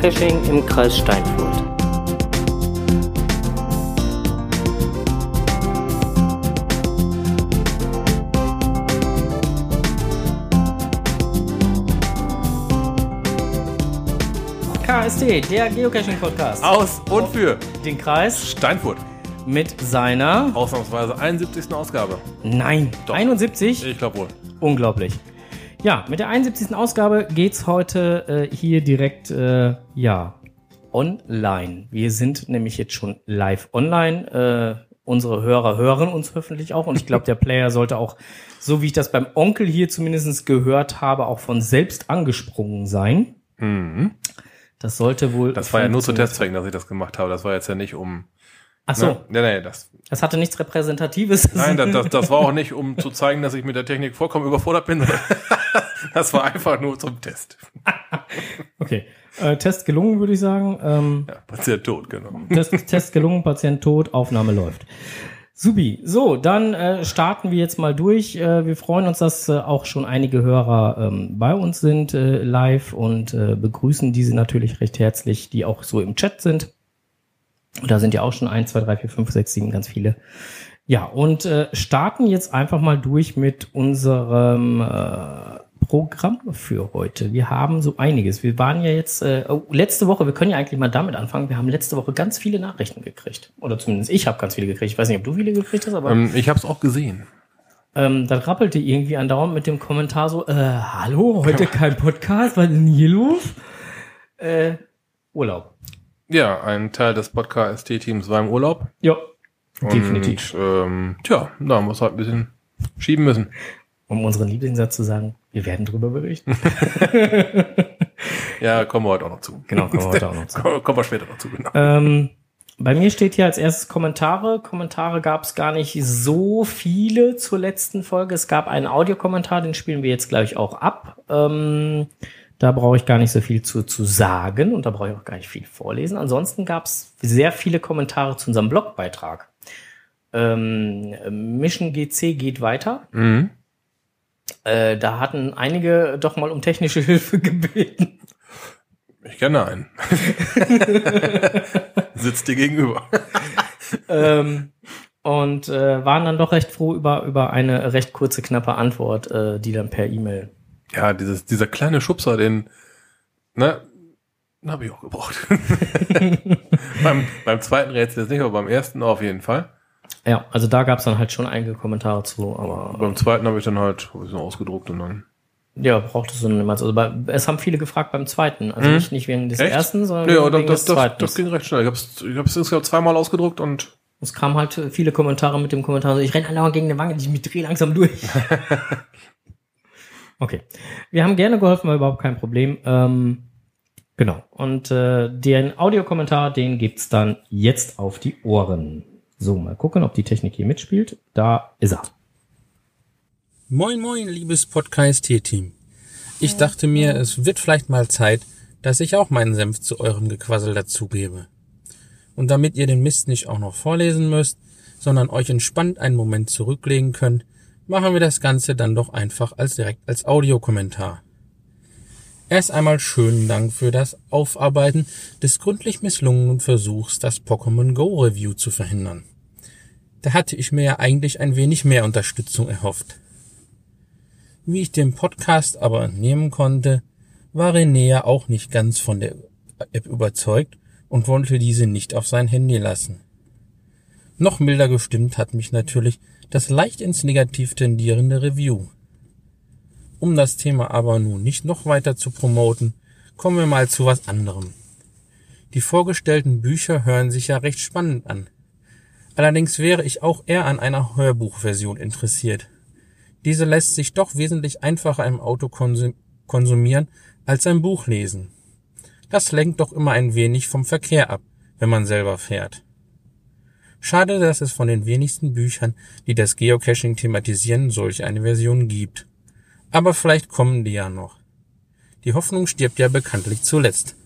Geocaching im Kreis Steinfurt. KSD, der Geocaching-Podcast. Aus und für Den Kreis Steinfurt. mit seiner. Ausnahmsweise 71. Ausgabe. Nein, Doch. 71? Ich glaube wohl. Unglaublich. Ja, mit der 71. Ausgabe geht's heute äh, hier direkt, äh, ja, online. Wir sind nämlich jetzt schon live online. Äh, unsere Hörer hören uns hoffentlich auch und ich glaube, der Player sollte auch, so wie ich das beim Onkel hier zumindest gehört habe, auch von selbst angesprungen sein. Das sollte wohl. Mhm. Das war ja nur zu. Testzwecken, dass ich das gemacht habe. Das war jetzt ja nicht um. Ach so, Ne? Nee, nee, das. das hatte nichts Repräsentatives. Nein, das, das, das war auch nicht, um zu zeigen, dass ich mit der Technik vollkommen überfordert bin. das war einfach nur zum Test. Okay. Äh, Test gelungen, würde ich sagen. Ähm, Ja, Patient tot, genau. Test, Test gelungen, Patient tot, Aufnahme läuft. Subi. So, dann äh, starten wir jetzt mal durch. Äh, wir freuen uns, dass äh, auch schon einige Hörer ähm, bei uns sind äh, live und äh, begrüßen diese natürlich recht herzlich, die auch so im Chat sind. Da sind ja auch schon 1, 2, 3, 4, 5, 6, 7, ganz viele. Ja, und äh, starten jetzt einfach mal durch mit unserem äh, Programm für heute. Wir haben so einiges. Wir waren ja jetzt äh, oh, letzte Woche, wir können ja eigentlich mal damit anfangen. Wir haben letzte Woche ganz viele Nachrichten gekriegt. Oder zumindest ich habe ganz viele gekriegt. Ich weiß nicht, ob du viele gekriegt hast, aber Ähm, ich habe es auch gesehen. ähm, dann rappelte irgendwie andauernd mit dem Kommentar so, äh, hallo, heute kein Podcast, was ist denn hier los? Äh, Urlaub. Ja, ein Teil des Podcast-Teams war im Urlaub. Ja, definitiv. Und, ähm, tja, da haben wir es halt ein bisschen schieben müssen. Um unseren Lieblingssatz zu sagen, wir werden drüber berichten. Ja, kommen wir heute auch noch zu. Genau, kommen wir heute auch noch zu. Kommen kommen wir später noch zu, genau. Ähm, bei mir steht hier als erstes Kommentare. Kommentare gab es gar nicht so viele zur letzten Folge. Es gab einen Audiokommentar, den spielen wir jetzt gleich auch ab. Ähm, da brauche ich gar nicht so viel zu, zu sagen und da brauche ich auch gar nicht viel vorlesen. Ansonsten gab es sehr viele Kommentare zu unserem Blogbeitrag. Ähm, Mission GC geht weiter. Mhm. Äh, da hatten einige doch mal um technische Hilfe gebeten. Ich kenne einen. Sitzt dir gegenüber. ähm, und äh, waren dann doch recht froh über, über eine recht kurze, knappe Antwort, äh, die dann per E-Mail. Ja, dieses, dieser kleine Schubser, den, ne, den habe ich auch gebraucht. beim, beim zweiten Rätsel jetzt nicht, aber beim ersten auf jeden Fall. Ja, also da gab es dann halt schon einige Kommentare zu, aber Beim zweiten habe ich dann halt hab ich so ausgedruckt und dann. ja, brauchtest du niemals. Also bei, es haben viele gefragt beim zweiten. Also nicht, nicht wegen des Echt? ersten, sondern Ja, wegen das, des das, zweiten. das ging recht schnell. Ich habe es ich hab's insgesamt zweimal ausgedruckt und es kamen halt viele Kommentare mit dem Kommentar, so, ich renne andauernd gegen eine Wange, ich mich drehe langsam durch. okay. Wir haben gerne geholfen, war überhaupt kein Problem. Ähm, genau. Und äh, den Audiokommentar, den gibt's dann jetzt auf die Ohren. So, mal gucken, ob die Technik hier mitspielt. Da ist er. Moin moin, liebes Podcast-Team. Ich dachte mir, es wird vielleicht mal Zeit, dass ich auch meinen Senf zu eurem Gequassel dazugebe. Und damit ihr den Mist nicht auch noch vorlesen müsst, sondern euch entspannt einen Moment zurücklegen könnt, machen wir das Ganze dann doch einfach als direkt als Audiokommentar. Erst einmal schönen Dank für das Aufarbeiten des gründlich misslungenen Versuchs, das Pokémon Go Review zu verhindern. Da hatte ich mir ja eigentlich ein wenig mehr Unterstützung erhofft. Wie ich dem Podcast aber entnehmen konnte, war René ja auch nicht ganz von der App überzeugt und wollte diese nicht auf sein Handy lassen. Noch milder gestimmt hat mich natürlich das leicht ins Negativ tendierende Review. Um das Thema aber nun nicht noch weiter zu promoten, kommen wir mal zu was anderem. Die vorgestellten Bücher hören sich ja recht spannend an. Allerdings wäre ich auch eher an einer Hörbuchversion interessiert. Diese lässt sich doch wesentlich einfacher im Auto konsum konsumieren als ein Buch lesen. Das lenkt doch immer ein wenig vom Verkehr ab, wenn man selber fährt. Schade, dass es von den wenigsten Büchern, die das Geocaching thematisieren, solch eine Version gibt. Aber vielleicht kommen die ja noch. Die Hoffnung stirbt ja bekanntlich zuletzt.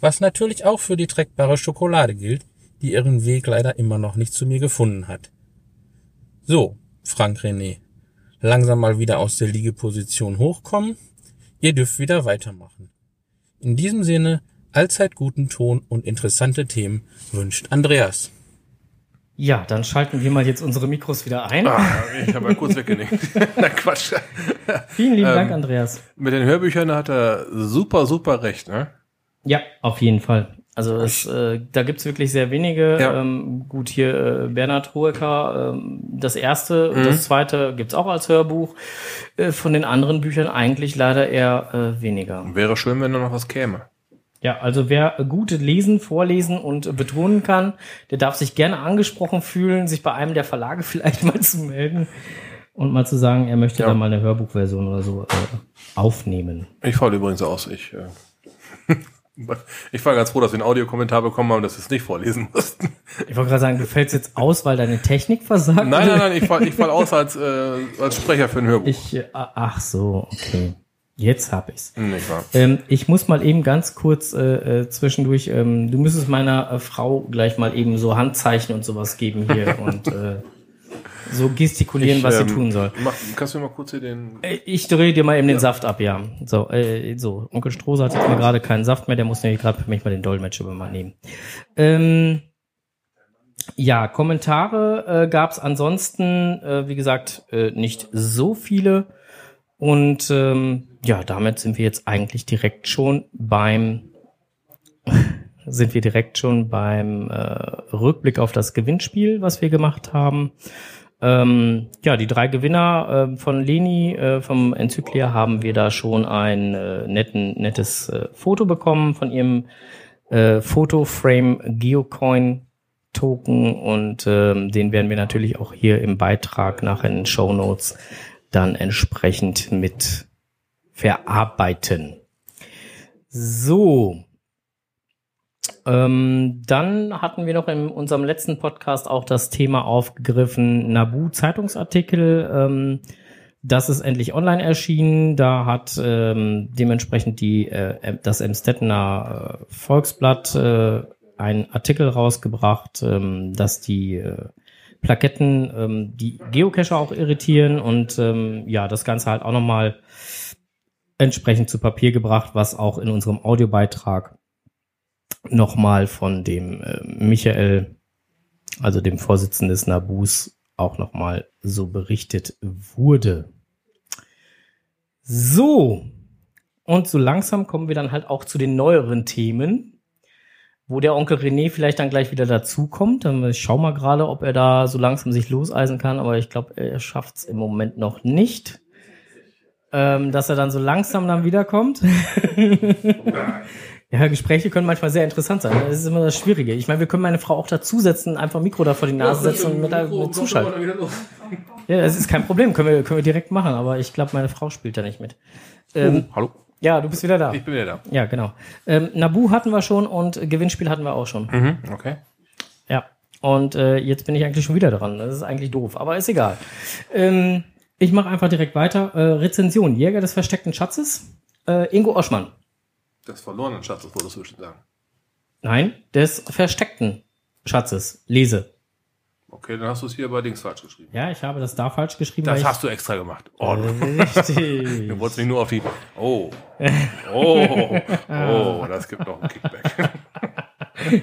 Was natürlich auch für die trackbare Schokolade gilt, die ihren Weg leider immer noch nicht zu mir gefunden hat. So, Frank René, langsam mal wieder aus der Liegeposition hochkommen. Ihr dürft wieder weitermachen. In diesem Sinne, Allzeit guten Ton und interessante Themen wünscht Andreas. Ja, dann schalten wir mal jetzt unsere Mikros wieder ein. Ah, ich habe mal kurz weggenickt. Na Quatsch. Vielen lieben Dank, Ähm, Andreas. Mit den Hörbüchern hat er super, super recht, ne? Ja, auf jeden Fall. Also es, äh, da gibt's wirklich sehr wenige. Ja. Ähm, gut, hier äh, Bernhard Hoeker, ähm, das erste, Mhm. das zweite gibt's auch als Hörbuch. Äh, von den anderen Büchern eigentlich leider eher äh, weniger. Wäre schön, wenn da noch was käme. Ja, also wer gut lesen, vorlesen und betonen kann, der darf sich gerne angesprochen fühlen, sich bei einem der Verlage vielleicht mal zu melden und mal zu sagen, er möchte Ja. da mal eine Hörbuchversion oder so äh, aufnehmen. Ich falle übrigens aus. Ich, äh, ich war ganz froh, dass wir einen Audiokommentar bekommen haben, dass wir es nicht vorlesen mussten. Ich wollte gerade sagen, du fällst jetzt aus, weil deine Technik versagt. Nein, nein, nein, ich fall, ich fall aus als, äh, als Sprecher für ein Hörbuch. Ich, äh, ach so, okay. Jetzt hab ich's. Ähm, ich muss mal eben ganz kurz äh, äh, zwischendurch, ähm, du müsstest meiner äh, Frau gleich mal eben so Handzeichen und sowas geben hier und äh, so gestikulieren, was ähm, sie tun soll. Mach, kannst du mir mal kurz hier den. Äh, Ich drehe dir mal eben den Saft ab, ja. So, äh, so. Onkel Strohse hat jetzt mal gerade keinen Saft mehr, der muss nämlich gerade für mich mal den Dolmetscher übernehmen. Ähm, ja, Kommentare äh, gab es ansonsten, äh, wie gesagt, nicht so viele. Und ähm, ja, damit sind wir jetzt eigentlich direkt schon beim sind wir direkt schon beim äh, Rückblick auf das Gewinnspiel, was wir gemacht haben. Ähm, ja, die drei Gewinner äh, von Leni äh, vom Enzyklia haben wir da schon ein äh, netten, nettes äh, Foto bekommen von ihrem äh, Fotoframe Geocoin Token und ähm, den werden wir natürlich auch hier im Beitrag nachher in den Show Notes dann entsprechend mit verarbeiten. So. Ähm, dann hatten wir noch in unserem letzten Podcast auch das Thema aufgegriffen, Nabu Zeitungsartikel. Ähm, das ist endlich online erschienen. Da hat ähm, dementsprechend die äh, das Emstettener äh, Volksblatt äh, einen Artikel rausgebracht, ähm, dass die äh, Plaketten ähm, die Geocacher auch irritieren und ähm, ja, das Ganze halt auch nochmal entsprechend zu Papier gebracht, was auch in unserem Audiobeitrag nochmal von dem äh, Michael, also dem Vorsitzenden des Nabus, auch nochmal so berichtet wurde. So, und so langsam kommen wir dann halt auch zu den neueren Themen, wo der Onkel René vielleicht dann gleich wieder dazukommt. Dann Ich schau mal gerade, ob er da so langsam sich loseisen kann, aber ich glaube, er schafft es im Moment noch nicht. Ähm, dass er dann so langsam dann wiederkommt. Ja, Gespräche können manchmal sehr interessant sein. Das ist immer das Schwierige. Ich meine, wir können meine Frau auch dazusetzen, einfach ein Mikro da vor die Nase setzen und mit, da- mit zuschalten. Ja, das ist kein Problem, können wir, können wir direkt machen, aber ich glaube, meine Frau spielt da nicht mit. Ähm, Hallo? Ja, du bist wieder da. Ich bin wieder da. Ja, genau. Ähm, Nabu hatten wir schon und Gewinnspiel hatten wir auch schon. Mhm, okay. Ja. Und äh, jetzt bin ich eigentlich schon wieder dran. Das ist eigentlich doof, aber ist egal. Ähm, ich mache einfach direkt weiter. Äh, Rezension: Jäger des versteckten Schatzes. Äh, Ingo Oschmann. Das verlorenen Schatzes wolltest du bestimmt sagen. Nein, des versteckten Schatzes. Lese. Okay, dann hast du es hier bei Dings falsch geschrieben. Ja, ich habe das da falsch geschrieben. Das hast du extra gemacht. Oh, Richtig. du wolltest mich nur auf die. Oh. Oh. Oh, das gibt noch einen Kickback.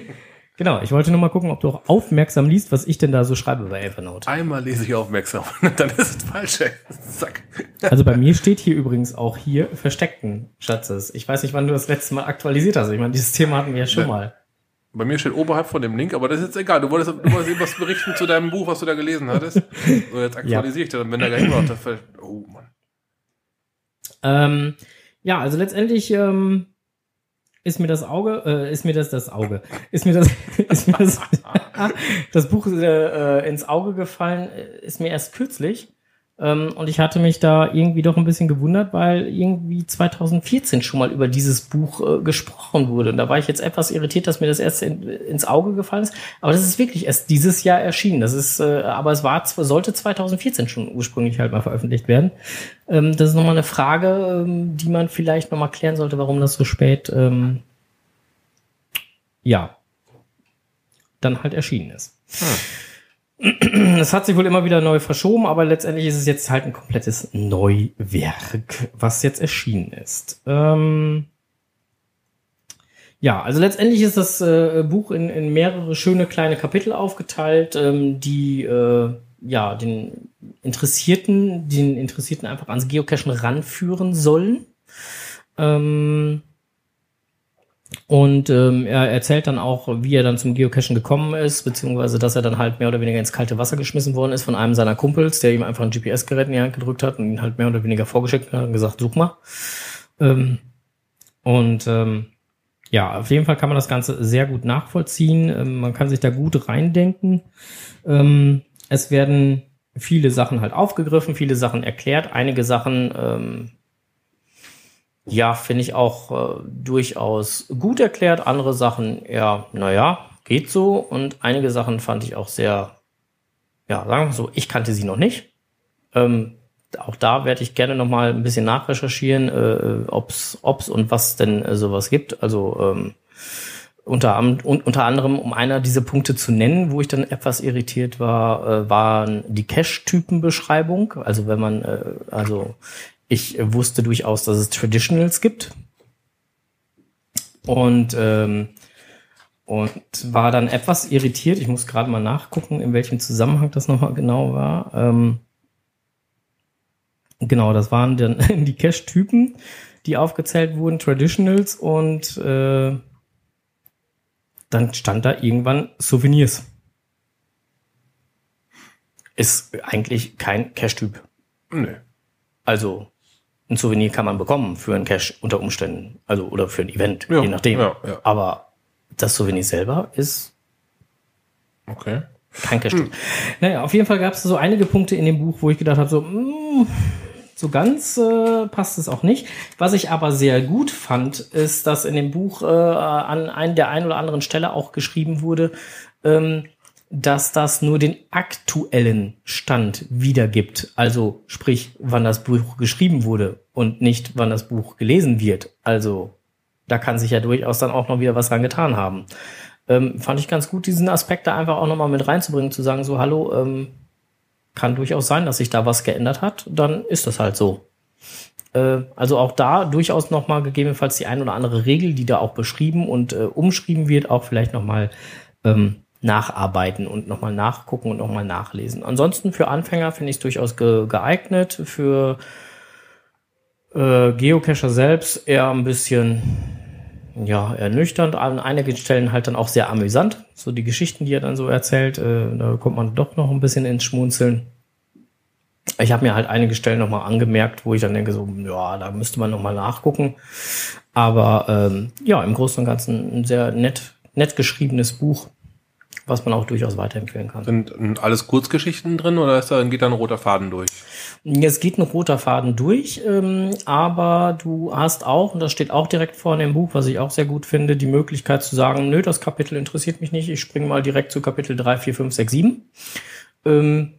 genau, ich wollte nur mal gucken, ob du auch aufmerksam liest, was ich denn da so schreibe bei Evernote. Einmal lese ich aufmerksam, dann ist es falsch. ey. Zack. Also bei mir steht hier übrigens auch hier versteckten Schatzes. Ich weiß nicht, wann du das letzte Mal aktualisiert hast. Ich meine, dieses Thema hatten wir ja schon Ja. mal. Bei mir steht oberhalb von dem Link, aber das ist jetzt egal. Du wolltest, du wolltest irgendwas berichten zu deinem Buch, was du da gelesen hattest. So, jetzt aktualisiere ich das. Wenn da gleich noch fällt. Oh Mann. Ähm, ja, also letztendlich ähm, ist mir das Auge, äh, ist mir das das Auge, ist mir das, ist mir das, das Buch äh, äh, ins Auge gefallen, äh, ist mir erst kürzlich. Ähm, und ich hatte mich da irgendwie doch ein bisschen gewundert, weil irgendwie 2014 schon mal über dieses Buch äh, gesprochen wurde. Und da war ich jetzt etwas irritiert, dass mir das erst in, ins Auge gefallen ist. Aber das ist wirklich erst dieses Jahr erschienen. Das ist, äh, aber es war, sollte 2014 schon ursprünglich halt mal veröffentlicht werden. Ähm, das ist nochmal eine Frage, ähm, die man vielleicht nochmal klären sollte, warum das so spät, ähm, ja, dann halt erschienen ist. Es hat sich wohl immer wieder neu verschoben, aber letztendlich ist es jetzt halt ein komplettes Neuwerk, was jetzt erschienen ist. Ähm Ja, also letztendlich ist das äh, Buch in, in mehrere schöne kleine Kapitel aufgeteilt, ähm, die äh, ja den Interessierten, den Interessierten einfach ans Geocachen ranführen sollen. Ähm, und ähm, er erzählt dann auch, wie er dann zum Geocachen gekommen ist, beziehungsweise dass er dann halt mehr oder weniger ins kalte Wasser geschmissen worden ist von einem seiner Kumpels, der ihm einfach ein GPS-Gerät in die Hand gedrückt hat und ihn halt mehr oder weniger vorgeschickt hat und gesagt, such mal. Ähm, und ähm, ja, auf jeden Fall kann man das Ganze sehr gut nachvollziehen. Ähm, man kann sich da gut reindenken. Ähm, es werden viele Sachen halt aufgegriffen, viele Sachen erklärt, einige Sachen ähm, ja, finde ich auch äh, durchaus gut erklärt. Andere Sachen eher, naja, geht so. Und einige Sachen fand ich auch sehr, ja, sagen wir so, ich kannte sie noch nicht. Ähm, auch da werde ich gerne noch mal ein bisschen nachrecherchieren, äh, ob's, ob's und was denn äh, sowas gibt. Also ähm, unter, unter anderem, um einer dieser Punkte zu nennen, wo ich dann etwas irritiert war, äh, waren die Cache-Typenbeschreibung. Also wenn man, äh, also ich wusste durchaus, dass es Traditionals gibt. Und, ähm, und war dann etwas irritiert. Ich muss gerade mal nachgucken, in welchem Zusammenhang das nochmal genau war. Ähm, genau, das waren dann die Cache-Typen, die aufgezählt wurden, Traditionals und äh, dann stand da irgendwann Souvenirs. Ist eigentlich kein Cache-Typ. Nee. Also ein Souvenir kann man bekommen für einen Cash unter Umständen, also oder für ein Event, Ja, je nachdem. ja, ja. Aber das Souvenir selber ist Okay. kein Cash. Hm. Naja, auf jeden Fall gab es so einige Punkte in dem Buch, wo ich gedacht habe, so, mm, so ganz äh, passt es auch nicht. Was ich aber sehr gut fand, ist, dass in dem Buch äh, an ein, der einen oder anderen Stelle auch geschrieben wurde, ähm, dass das nur den aktuellen Stand wiedergibt. Also sprich, wann das Buch geschrieben wurde und nicht, wann das Buch gelesen wird. Also da kann sich ja durchaus dann auch noch wieder was dran getan haben. Ähm, fand ich ganz gut, diesen Aspekt da einfach auch nochmal mit reinzubringen, zu sagen, so, hallo, ähm, kann durchaus sein, dass sich da was geändert hat, dann ist das halt so. Äh, also auch da durchaus nochmal gegebenenfalls die ein oder andere Regel, die da auch beschrieben und äh, umschrieben wird, auch vielleicht nochmal ähm, nacharbeiten und nochmal nachgucken und nochmal nachlesen. Ansonsten für Anfänger finde ich es durchaus ge geeignet. Für äh, Geocacher selbst eher ein bisschen ja, ernüchternd, an einigen Stellen halt dann auch sehr amüsant. So die Geschichten, die er dann so erzählt, äh, da kommt man doch noch ein bisschen ins Schmunzeln. Ich habe mir halt einige Stellen nochmal angemerkt, wo ich dann denke, so, ja, da müsste man nochmal nachgucken. Aber ähm, ja, im Großen und Ganzen ein sehr nett, nett geschriebenes Buch was man auch durchaus weiterempfehlen kann. Sind alles Kurzgeschichten drin oder ist da, geht da ein roter Faden durch? Es geht ein roter Faden durch, ähm, aber du hast auch, und das steht auch direkt vorne im Buch, was ich auch sehr gut finde, die Möglichkeit zu sagen, nö, das Kapitel interessiert mich nicht, ich springe mal direkt zu Kapitel 3, 4, 5, 6, 7 ähm,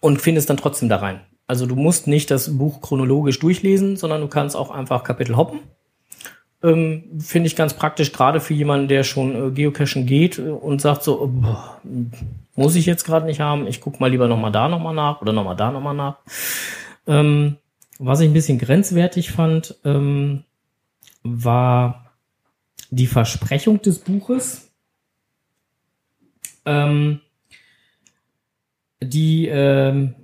und findest dann trotzdem da rein. Also du musst nicht das Buch chronologisch durchlesen, sondern du kannst auch einfach Kapitel hoppen ähm, Finde ich ganz praktisch, gerade für jemanden, der schon äh, Geocachen geht äh, und sagt so, boah, muss ich jetzt gerade nicht haben, ich guck mal lieber nochmal da nochmal nach oder nochmal da nochmal nach. Ähm, was ich ein bisschen grenzwertig fand, ähm, war die Versprechung des Buches. Ähm, die ähm,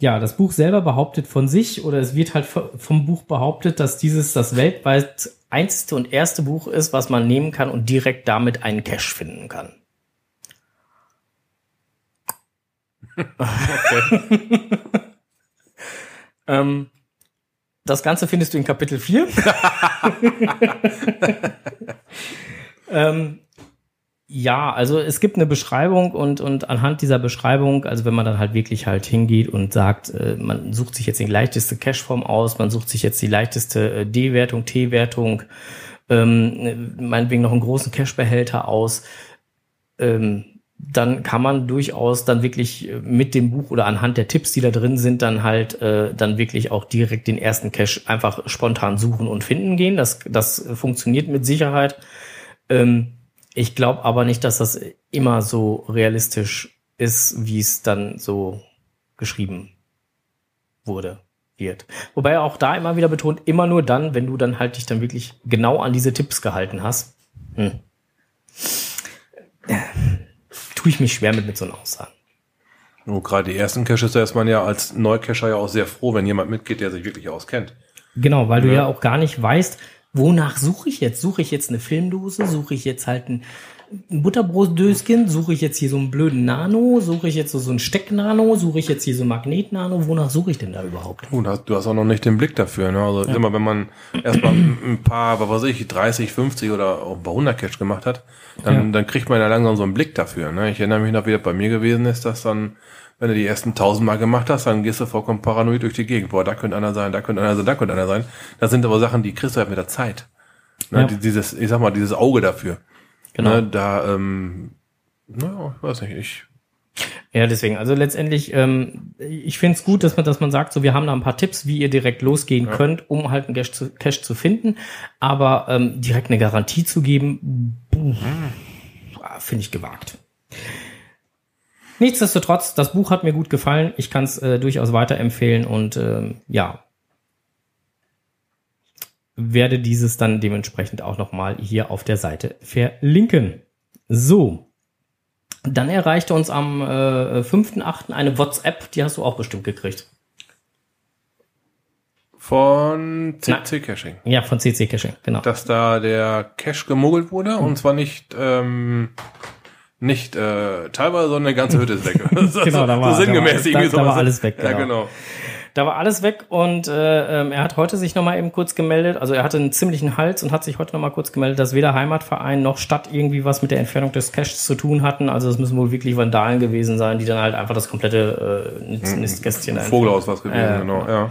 ja, das Buch selber behauptet von sich oder es wird halt vom Buch behauptet, dass dieses das weltweit einzige und erste Buch ist, was man nehmen kann und direkt damit einen Cache finden kann. Okay. ähm, das Ganze findest du in Kapitel 4. ähm, ja, also es gibt eine Beschreibung und, und anhand dieser Beschreibung, also wenn man dann halt wirklich halt hingeht und sagt, äh, man sucht sich jetzt die leichteste Cashform aus, man sucht sich jetzt die leichteste äh, D-Wertung, T-Wertung, ähm, meinetwegen noch einen großen Cash-Behälter aus, ähm, dann kann man durchaus dann wirklich äh, mit dem Buch oder anhand der Tipps, die da drin sind, dann halt äh, dann wirklich auch direkt den ersten Cache einfach spontan suchen und finden gehen. Das, das funktioniert mit Sicherheit. Ähm, ich glaube aber nicht, dass das immer so realistisch ist, wie es dann so geschrieben wurde. wird. Wobei er auch da immer wieder betont, immer nur dann, wenn du dann halt dich dann wirklich genau an diese Tipps gehalten hast. Hm. Tue ich mich schwer mit, mit so einer Aussage. Nur gerade die ersten Caches, da ist man ja als Neucacher ja auch sehr froh, wenn jemand mitgeht, der sich wirklich auskennt. Genau, weil du Ja. ja auch gar nicht weißt, wonach suche ich jetzt? Suche ich jetzt eine Filmdose? Suche ich jetzt halt ein Butterbrotdöschen? Suche ich jetzt hier so einen blöden Nano? Suche ich jetzt so, so einen Stecknano? Suche ich jetzt hier so einen Magnetnano? Wonach suche ich denn da überhaupt? Hast- du hast auch noch nicht den Blick dafür. Ne? Also immer, wenn man erstmal ein paar, was weiß ich, 30, 50 oder auch ein paar 100 Cash gemacht hat, dann, Ja. dann kriegt man ja langsam so einen Blick dafür. Ne? Ich erinnere mich noch, wie das bei mir gewesen ist, dass dann, wenn du die ersten 1000 Mal gemacht hast, dann gehst du vollkommen paranoid durch die Gegend. Boah, da könnte einer sein, da könnte einer sein, da könnte einer sein. Das sind aber Sachen, die kriegst du halt mit der Zeit. Ne? Ja. Die- Dieses, ich sag mal, dieses Auge dafür. Genau. Ne? Da, ähm, naja, ich weiß nicht, ich, Ja, deswegen. Also letztendlich, ähm, ich finde es gut, dass man, dass man sagt, so wir haben da ein paar Tipps, wie ihr direkt losgehen könnt, um halt einen Cache zu, Cache zu finden. Aber ähm, direkt eine Garantie zu geben, ah, finde ich gewagt. Nichtsdestotrotz, das Buch hat mir gut gefallen. Ich kann es äh, durchaus weiterempfehlen und ähm, ja, werde dieses dann dementsprechend auch nochmal hier auf der Seite verlinken. So, dann erreichte uns am äh, 5.8. eine WhatsApp, die hast du auch bestimmt gekriegt. von CC Caching. Ja, von CC Caching, genau. dass da der Cache gemuggelt wurde und zwar nicht ähm, nicht äh, teilweise, sondern eine ganze Hütte ist weg. so, Genau, da war- so sinngemäß da war- irgendwie da- da war alles weg, Ja, genau. genau. Da war alles weg und äh, ähm, er hat heute sich nochmal eben kurz gemeldet. Also er hatte einen ziemlichen Hals und hat sich heute nochmal kurz gemeldet, dass weder Heimatverein noch Stadt irgendwie was mit der Entfernung des Caches zu tun hatten. Also es müssen wohl wirklich Vandalen gewesen sein, die dann halt einfach das komplette äh, Nist- Nistkästchen einfach- Vogel aus was gewesen, Ja, genau. Ja.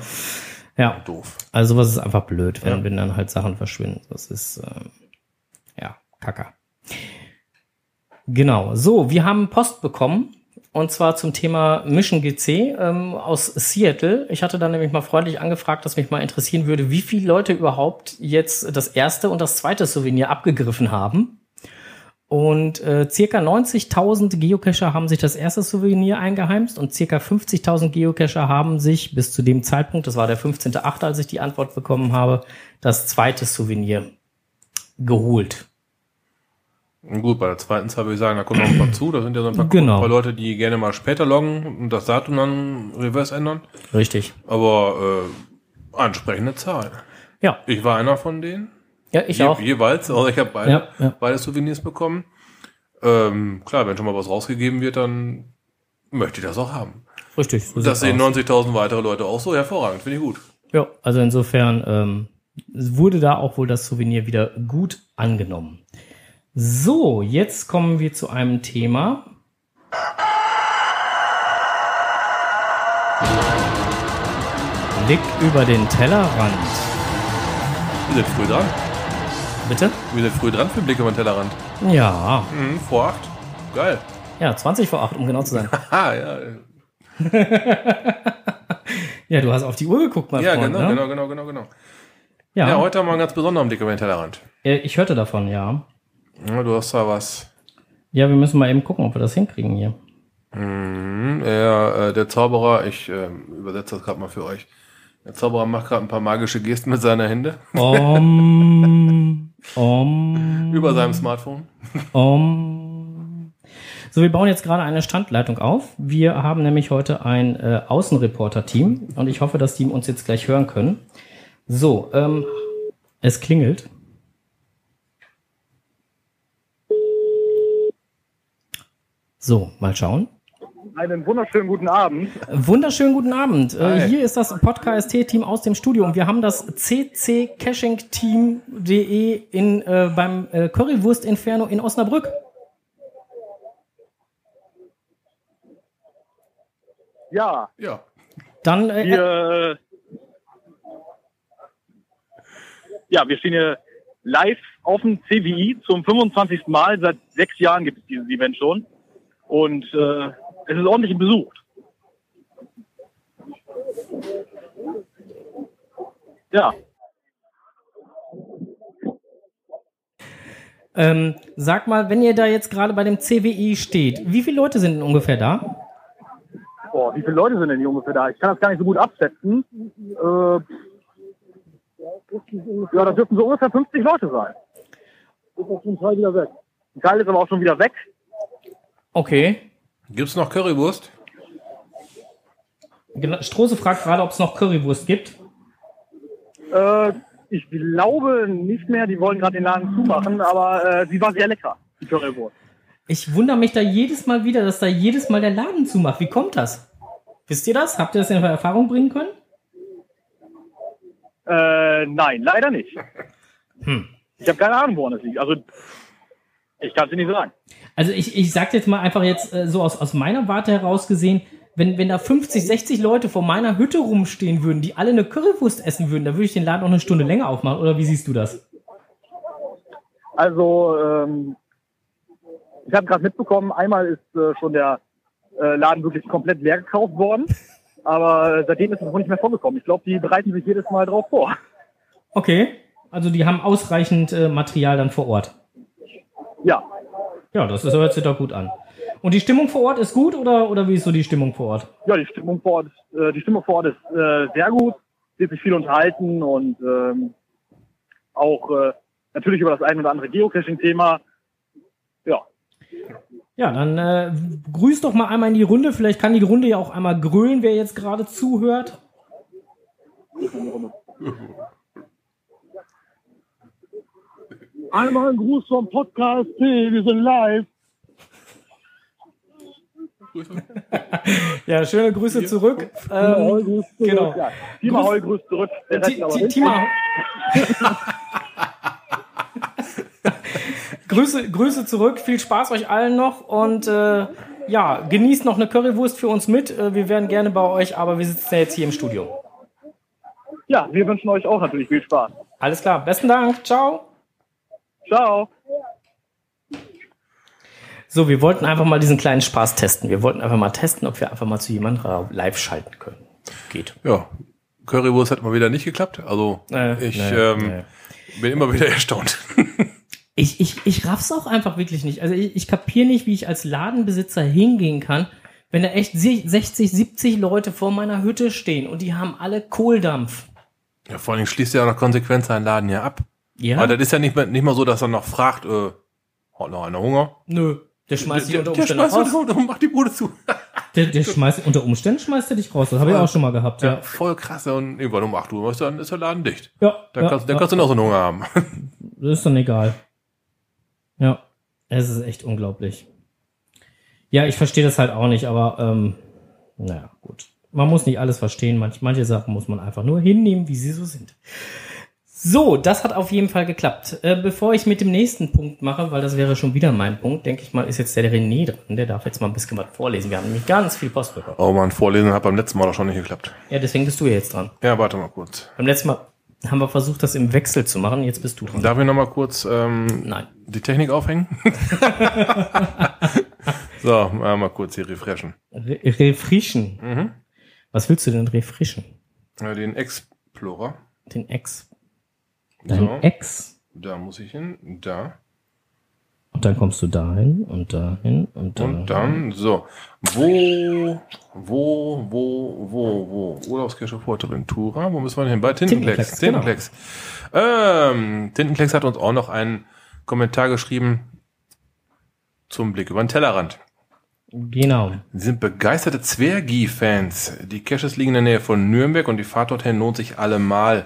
Ja, Doof. also sowas ist einfach blöd, wenn, wenn dann halt Sachen verschwinden. Das ist ähm, ja Kacker. Genau. So, wir haben Post bekommen und zwar zum Thema Mission GC ähm, aus Seattle. Ich hatte dann nämlich mal freundlich angefragt, dass mich mal interessieren würde, wie viele Leute überhaupt jetzt das erste und das zweite Souvenir abgegriffen haben. Und äh, circa 90.000 Geocacher haben sich das erste Souvenir eingeheimst und circa 50.000 Geocacher haben sich bis zu dem Zeitpunkt, das war der 15.8., als ich die Antwort bekommen habe, das zweite Souvenir geholt. Gut, bei der zweiten Zahl würde ich sagen, da kommen noch ein paar zu. Da sind ja so ein paar, Genau. paar Leute, die gerne mal später loggen und das Datum dann reverse ändern. Richtig. Aber äh, ansprechende Zahl. Ja, Ich war einer von denen. ja ich Je, auch. Jeweils. Also ich habe beide, Ja, ja. beide Souvenirs bekommen. Ähm, klar, wenn schon mal was rausgegeben wird, dann möchte ich das auch haben. Richtig. so Das sehen aus. 90.000 weitere Leute auch so. Hervorragend, finde ich gut. Ja, also insofern ähm, wurde da auch wohl das Souvenir wieder gut angenommen. So, jetzt kommen wir zu einem Thema. Blick über den Tellerrand. Wir sind früh dran. Bitte? Wir sind früh dran für Blick über den Tellerrand. Ja, Mhm, vor acht. Geil. ja, 20 vor 8, um genau zu sein. Ah, ja. Ja, du hast auf die Uhr geguckt, mein Ja, Freund. genau, ne? genau, genau, genau, genau. Ja, Ja, heute haben wir einen ganz besonderen Blick über den Tellerrand. äh, ich hörte davon, ja. Ja, du hast da was. Ja, wir müssen mal eben gucken, ob wir das hinkriegen hier. Mhm, er, äh, der Zauberer, ich äh, übersetze das gerade mal für euch. Der Zauberer macht gerade ein paar magische Gesten mit seiner Hände Om, om, über seinem Smartphone. om. So, wir bauen jetzt gerade eine Standleitung auf. Wir haben nämlich heute ein äh, Außenreporter-Team und ich hoffe, dass die uns jetzt gleich hören können. So, ähm, es klingelt. So, mal schauen. Einen wunderschönen guten Abend. Wunderschönen guten Abend. Äh, Hi. hier ist das Podcast-Team aus dem Studio und wir haben das cccaching-team.de in äh, beim äh, Currywurst Inferno in Osnabrück. Ja, Ja. Dann äh, wir, ja, wir stehen hier live auf dem CWI zum 25. Mal. Seit sechs Jahren gibt es dieses Event schon. Und äh, es ist ordentlich besucht. Ja, ähm, sag mal, wenn ihr da jetzt gerade bei dem CWI steht, wie viele Leute sind denn ungefähr da? Boah, wie viele Leute sind denn hier ungefähr da? Ich kann das gar nicht so gut abschätzen. Äh, ja, das dürften so ungefähr 50 Leute sein. Ist auch schon Teil wieder weg. Ein Teil ist aber auch schon wieder weg. Okay. Gibt's noch Currywurst? Strose fragt gerade, ob es noch Currywurst gibt. Äh, ich glaube nicht mehr, die wollen gerade den Laden zumachen, aber äh, sie war sehr lecker, die Currywurst. Ich wundere mich da jedes Mal wieder, dass da jedes Mal der Laden zumacht. Wie kommt das? Wisst ihr das? Habt ihr das in Erfahrung bringen können? Äh, nein, leider nicht. Hm. Ich habe keine Ahnung, woran es liegt. Also, ich kann es dir nicht sagen. Also ich, ich sag jetzt mal einfach jetzt äh, so aus, aus meiner Warte heraus gesehen, wenn, wenn da 50, 60 Leute vor meiner Hütte rumstehen würden, die alle eine Currywurst essen würden, dann würde ich den Laden auch eine Stunde länger aufmachen. Oder wie siehst du das? Also, ähm, ich habe gerade mitbekommen, einmal ist äh, schon der äh, Laden wirklich komplett leer gekauft worden. Aber seitdem ist es noch nicht mehr vorgekommen. Ich glaube, die bereiten sich jedes Mal drauf vor. Okay. Also die haben ausreichend äh, Material dann vor Ort. Ja, Ja, das ist, hört sich doch gut an. Und die Stimmung vor Ort ist gut oder, oder wie ist so die Stimmung vor Ort? ja, die Stimmung vor Ort ist, äh, die Stimmung vor Ort ist äh, sehr gut. Wird sich viel unterhalten und ähm, auch äh, natürlich über das ein oder andere Geocaching-Thema. Ja, Ja, dann äh, grüß doch mal einmal in die Runde. Vielleicht kann die Runde ja auch einmal grölen, wer jetzt gerade zuhört. Einmal ein Gruß vom Podcast T, wir sind live. Ja, schöne Grüße zurück. Ähm, genau. Ja, Timo Gruß- Heul grüßt zurück. Tima. Grüße, Grüße zurück, viel Spaß euch allen noch und äh, ja, genießt noch eine Currywurst für uns mit. Äh, wir wären gerne bei euch, aber wir sitzen ja jetzt hier im Studio. Ja, wir wünschen euch auch natürlich viel Spaß. Alles klar, besten Dank, ciao. Ciao. So, wir wollten einfach mal diesen kleinen Spaß testen. Wir wollten einfach mal testen, ob wir einfach mal zu jemandem live schalten können. Geht. Ja, Currywurst hat mal wieder nicht geklappt. Also Äh, ich nee, ähm, nee. bin immer wieder erstaunt. Ich, ich, ich raff's auch einfach wirklich nicht. Also ich, ich kapiere nicht, wie ich als Ladenbesitzer hingehen kann, wenn da echt sie- 60, 70 Leute vor meiner Hütte stehen und die haben alle Kohldampf. ja, vor allen Dingen schließt ja auch noch konsequent seinen Laden ja ab. Ja? Aber das ist ja nicht, mal- nicht mal so, dass er noch fragt, äh, hat noch einer Hunger? Nö. Der schmeißt dich der, unter der Umständen schmeißt raus. und macht die Bude zu. Der, der schmeißt, unter Umständen schmeißt er dich raus. Das habe ich auch schon mal gehabt, Ja, ja. voll krass. Und irgendwann um 8 Uhr ist dann ist der Laden dicht. Ja, Dann, ja, kannst, dann ja, kannst du noch so einen Hunger haben. Das ist dann egal. Ja, es ist echt unglaublich. Ja, ich verstehe das halt auch nicht, aber ähm, naja, gut. Man muss nicht alles verstehen. Manch, manche Sachen muss man einfach nur hinnehmen, wie sie so sind. So, das hat auf jeden Fall geklappt. Äh, bevor ich mit dem nächsten Punkt mache, weil das wäre schon wieder mein Punkt, denke ich mal, ist jetzt der René dran. Der darf jetzt mal ein bisschen was vorlesen. Wir haben nämlich ganz viel Post bekommen. Oh man, vorlesen hat beim letzten Mal doch schon nicht geklappt. Ja, deswegen bist du jetzt dran. Ja, warte mal kurz. Beim letzten Mal haben wir versucht, das im Wechsel zu machen. Jetzt bist du dran. Darf ich noch mal kurz ähm, Nein. die Technik aufhängen? so, mal kurz hier refreshen. Re refrischen. Mhm. Was willst du denn refrischen? Ja, den Explorer. Den Ex. Dein So, Ex. da muss ich hin. Da. Und dann kommst du dahin und dahin und dahin. Und dann, so. Wo, wo, wo, wo, wo? Urlaubskirche Fuerteventura. Wo müssen wir hin? Bei Tintenklecks. Tintenklecks, Tintenklecks. Ähm, Tintenklecks hat uns auch noch einen Kommentar geschrieben zum Blick über den Tellerrand. Genau. Sie sind begeisterte Zwergi-Fans. Die Caches liegen in der Nähe von Nürnberg und die Fahrt dorthin lohnt sich allemal.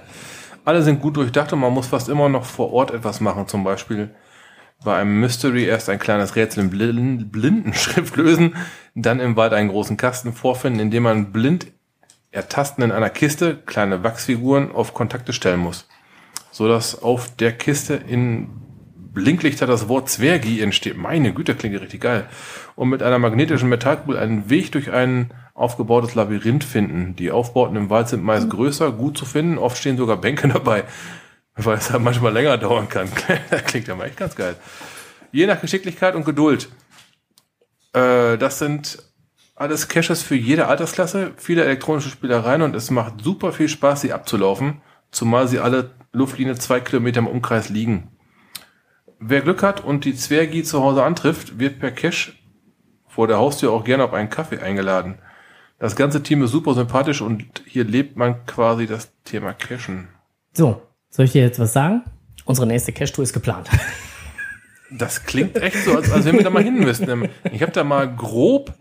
Alle sind gut durchdacht und man muss fast immer noch vor Ort etwas machen. Zum Beispiel bei einem Mystery erst ein kleines Rätsel in Blin- Blindenschrift lösen, dann im Wald einen großen Kasten vorfinden, in dem man blind ertasten in einer Kiste kleine Wachsfiguren auf Kontakte stellen muss. So dass auf der Kiste in Blinklichter das Wort Zwergi entsteht. Meine Güte, klingt richtig geil. Und mit einer magnetischen Metallkugel einen Weg durch ein aufgebautes Labyrinth finden. Die Aufbauten im Wald sind meist größer, gut zu finden. Oft stehen sogar Bänke dabei, weil es halt manchmal länger dauern kann. das klingt ja mal echt ganz geil. Je nach Geschicklichkeit und Geduld. Äh, das sind alles Caches für jede Altersklasse, viele elektronische Spielereien und es macht super viel Spaß, sie abzulaufen, zumal sie alle Luftlinie zwei Kilometer im Umkreis liegen. Wer Glück hat und die Zwergi zu Hause antrifft, wird per Cache vor der Haustür auch gerne auf einen Kaffee eingeladen. Das ganze Team ist super sympathisch und hier lebt man quasi das Thema Cashen. So, soll ich dir jetzt was sagen? Unsere nächste Cash-Tour ist geplant. Das klingt echt so, als, als wenn wir da mal hin müssten. Ich habe da mal grob,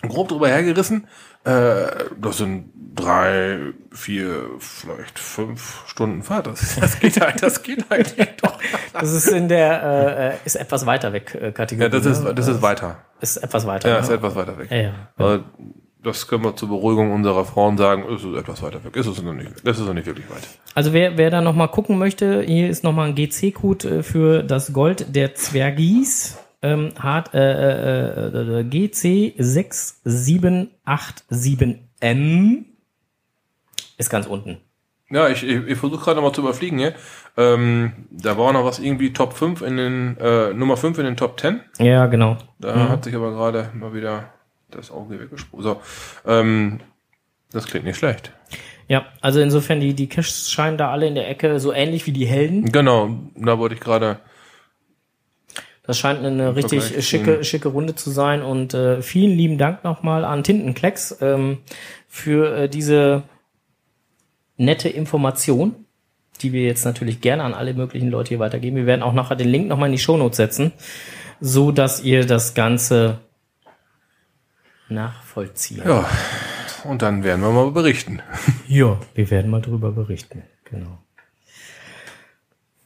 grob drüber hergerissen. Äh, das sind drei, vier, vielleicht fünf Stunden Fahrt. Das, das geht halt, das geht halt doch. Das ist in der, äh, ist etwas weiter weg äh, Kategorie. Ja, das ist, ne? das ist weiter. ist etwas weiter. Ja, ne? ist etwas weiter weg. ja, ja. Also, das können wir zur Beruhigung unserer Frauen sagen, es ist etwas weiter weg. Es ist noch nicht, ist noch nicht wirklich weit. Also wer, wer da nochmal gucken möchte, hier ist nochmal ein GC-Code äh, für das Gold der Zwergis. Ähm, hat äh, äh, äh, GC 6787M ist ganz unten. Ja, ich, ich, ich versuche gerade nochmal zu überfliegen hier. Ähm, da war noch was irgendwie Top 5 in den, äh, Nummer 5 in den Top 10. Ja, genau. Da hat sich aber gerade mal wieder das Auge weggesprungen. So, ähm, das klingt nicht schlecht. Ja, also insofern, die, die Caches scheinen da alle in der Ecke so ähnlich wie die Helden. Genau, da wollte ich gerade. Das scheint eine richtig Vergleich schicke, schicke Runde zu sein. Und äh, vielen lieben Dank nochmal an Tintenklecks ähm, für äh, diese nette Information, die wir jetzt natürlich gerne an alle möglichen Leute hier weitergeben. Wir werden auch nachher den Link nochmal in die Shownotes setzen, so dass ihr das Ganze nachvollziehen. Ja, und dann werden wir mal berichten. Ja, wir werden mal drüber berichten. Genau.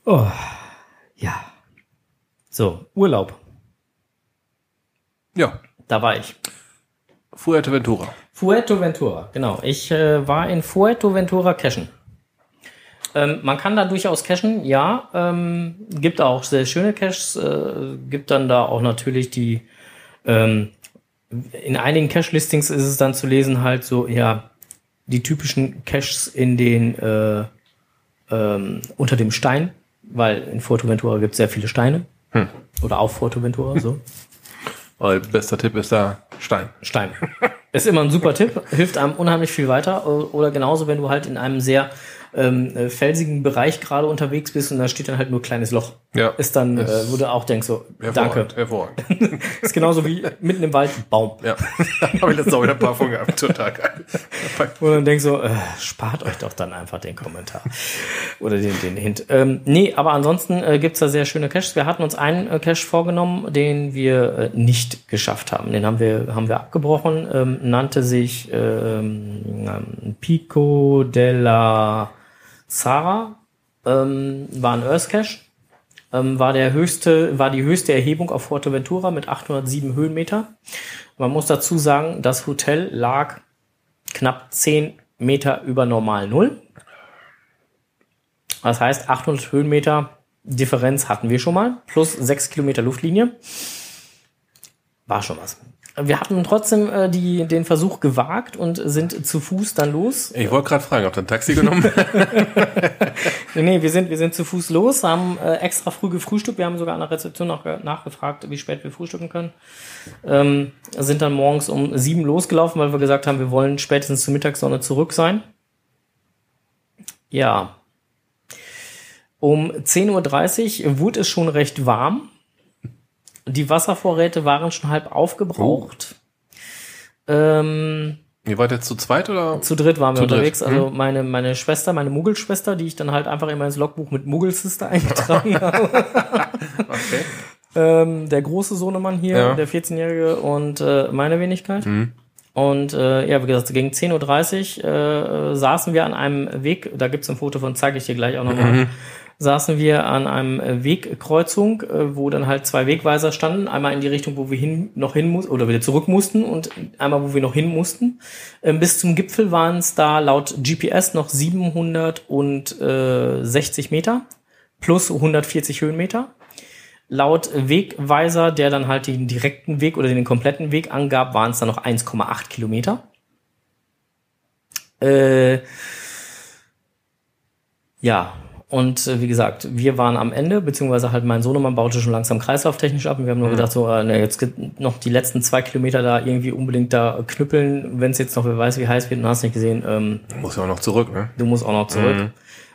Oh, ja. So, Urlaub. Ja, Da war ich. Fuerteventura. Fuerteventura, genau. Ich äh, war in Fuerteventura cashen. Ähm, man kann da durchaus cashen, ja. Ähm, gibt auch sehr schöne Caches. Äh, gibt dann da auch natürlich die. Ähm, in einigen Cache-Listings ist es dann zu lesen halt so, ja, die typischen Caches in den äh, ähm, unter dem Stein, weil in Fuerteventura gibt es sehr viele Steine. Oder auf Fuerteventura, so. Weil bester Tipp ist da Stein. Stein. Ist immer ein super Tipp, hilft einem unheimlich viel weiter. Oder genauso, wenn du halt in einem sehr ähm, äh, felsigen Bereich gerade unterwegs bist und da steht dann halt nur ein kleines Loch. Ja. Ist dann, äh, wo du auch denkst, so, danke. Hervorragend, hervorragend. Ist genauso wie mitten im Wald ein Baum. Ja, habe ich letztens auch wieder ein paar von gehabt. Total geil. Und dann denkst du, äh, spart euch doch dann einfach den Kommentar. Oder den, den Hint. Ähm, nee, aber ansonsten äh, gibt's da sehr schöne Caches. Wir hatten uns einen äh, Cache vorgenommen, den wir äh, nicht geschafft haben. Den haben wir, haben wir abgebrochen. Ähm, nannte sich ähm, ähm, Pico della Sara. Ähm, war ein Earth Cache. Ähm, war der höchste, war die höchste Erhebung auf Fuerteventura mit 807 Höhenmeter. Man muss dazu sagen, das Hotel lag knapp 10 Meter über normal Null. Das heißt, 800 Höhenmeter Differenz hatten wir schon mal, plus 6 Kilometer Luftlinie. War schon was. Wir hatten trotzdem äh, die, den Versuch gewagt und sind zu Fuß dann los. Ich wollte gerade fragen, habt ihr ein Taxi genommen? Nee, nee, wir sind, wir sind zu Fuß los, haben äh, extra früh gefrühstückt. Wir haben sogar an der Rezeption noch ge- nachgefragt, wie spät wir frühstücken können. Ähm, sind dann morgens um sieben losgelaufen, weil wir gesagt haben, wir wollen spätestens zur Mittagssonne zurück sein. Ja. Um 10.30 Uhr wurde es schon recht warm. Die Wasservorräte waren schon halb aufgebraucht. Ähm, Ihr wart jetzt zu zweit oder? zu dritt waren wir Zu dritt, unterwegs. Also meine, meine Schwester, meine Muggelschwester, die ich dann halt einfach immer ins Logbuch mit Muggelsister eingetragen habe. Okay. ähm, der große Sohnemann hier, Ja. der 14-Jährige und äh, meine Wenigkeit. Und äh, ja, wie gesagt, gegen 10.30 Uhr äh, saßen wir an einem Weg, da gibt's ein Foto von, zeige ich dir gleich auch nochmal, saßen wir an einem Wegkreuzung, äh, wo dann halt zwei Wegweiser standen, einmal in die Richtung, wo wir hin noch hin mussten oder wieder zurück mussten und einmal, wo wir noch hin mussten. Ähm, bis zum Gipfel waren es da laut GPS noch 760 Meter plus 140 Höhenmeter. Laut Wegweiser, der dann halt den direkten Weg oder den kompletten Weg angab, waren es dann noch 1,8 Kilometer. Äh, ja, und äh, wie gesagt, wir waren am Ende, beziehungsweise halt mein Sohnemann baute schon langsam kreislauftechnisch ab und wir haben nur gedacht, so, äh, ne, jetzt noch die letzten zwei Kilometer da irgendwie unbedingt da knüppeln, wenn es jetzt noch, wer weiß, wie heiß wird, und hast nicht gesehen, ähm, Muss ja auch noch zurück, ne? du musst auch noch zurück. Mhm.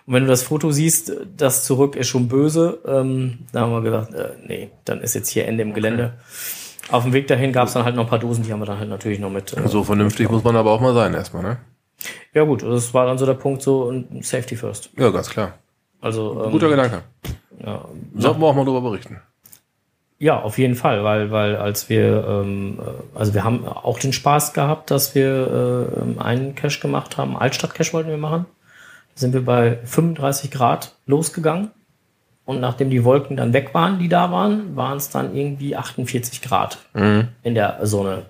Und wenn du das Foto siehst, das zurück ist schon böse, ähm, da haben wir gedacht, äh, nee, dann ist jetzt hier Ende im Gelände. Auf dem Weg dahin gab es dann halt noch ein paar Dosen, die haben wir dann halt natürlich noch mit. Äh, So vernünftig muss man aber auch mal sein erstmal, ne? Ja gut, das war dann so der Punkt so Safety first. Ja, ganz klar. Also ähm, Guter Gedanke. ja, Sollten wir auch mal drüber berichten. Ja, auf jeden Fall, weil, weil als wir, ähm, äh, also wir haben auch den Spaß gehabt, dass wir äh, einen Cache gemacht haben. Altstadt-Cache wollten wir machen. Da sind wir bei 35 Grad losgegangen. Und nachdem die Wolken dann weg waren, die da waren, waren es dann irgendwie 48 Grad in der Sonne.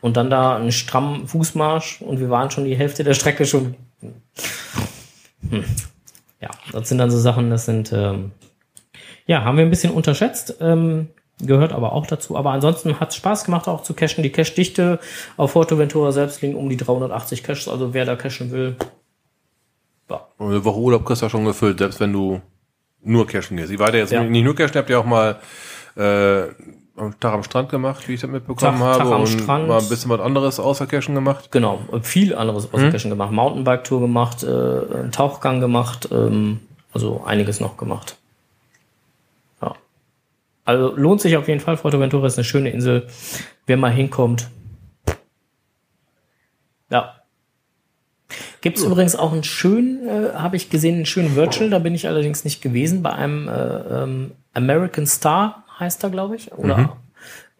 Und dann da einen strammen Fußmarsch und wir waren schon die Hälfte der Strecke schon. Hm. Ja, das sind dann so Sachen, das sind, ähm, ja, haben wir ein bisschen unterschätzt, ähm, gehört aber auch dazu. Aber ansonsten hat es Spaß gemacht, auch zu cachen. Die Cache-Dichte auf Forteventura selbst liegen um die 380 Caches. Also wer da cachen will, ja, Und eine Woche Urlaub kriegst du ja schon gefüllt, selbst wenn du nur cashen gehst. Ich war ja jetzt Ja. nicht nur cashen, habt ihr auch mal äh, am Tag am Strand gemacht, wie ich das mitbekommen Tag- habe. Tag am und Strand. mal ein bisschen was anderes außer cashen gemacht. genau. Viel anderes aus dem Cachen gemacht. Mountainbike-Tour gemacht, äh, einen Tauchgang gemacht, ähm, also einiges noch gemacht. Ja. Also lohnt sich auf jeden Fall. Forteventura ist eine schöne Insel. Wer mal hinkommt. Ja. Gibt es übrigens auch einen schönen, äh, habe ich gesehen, einen schönen Virtual, da bin ich allerdings nicht gewesen, bei einem äh, ähm, American Star heißt er, glaube ich. Oder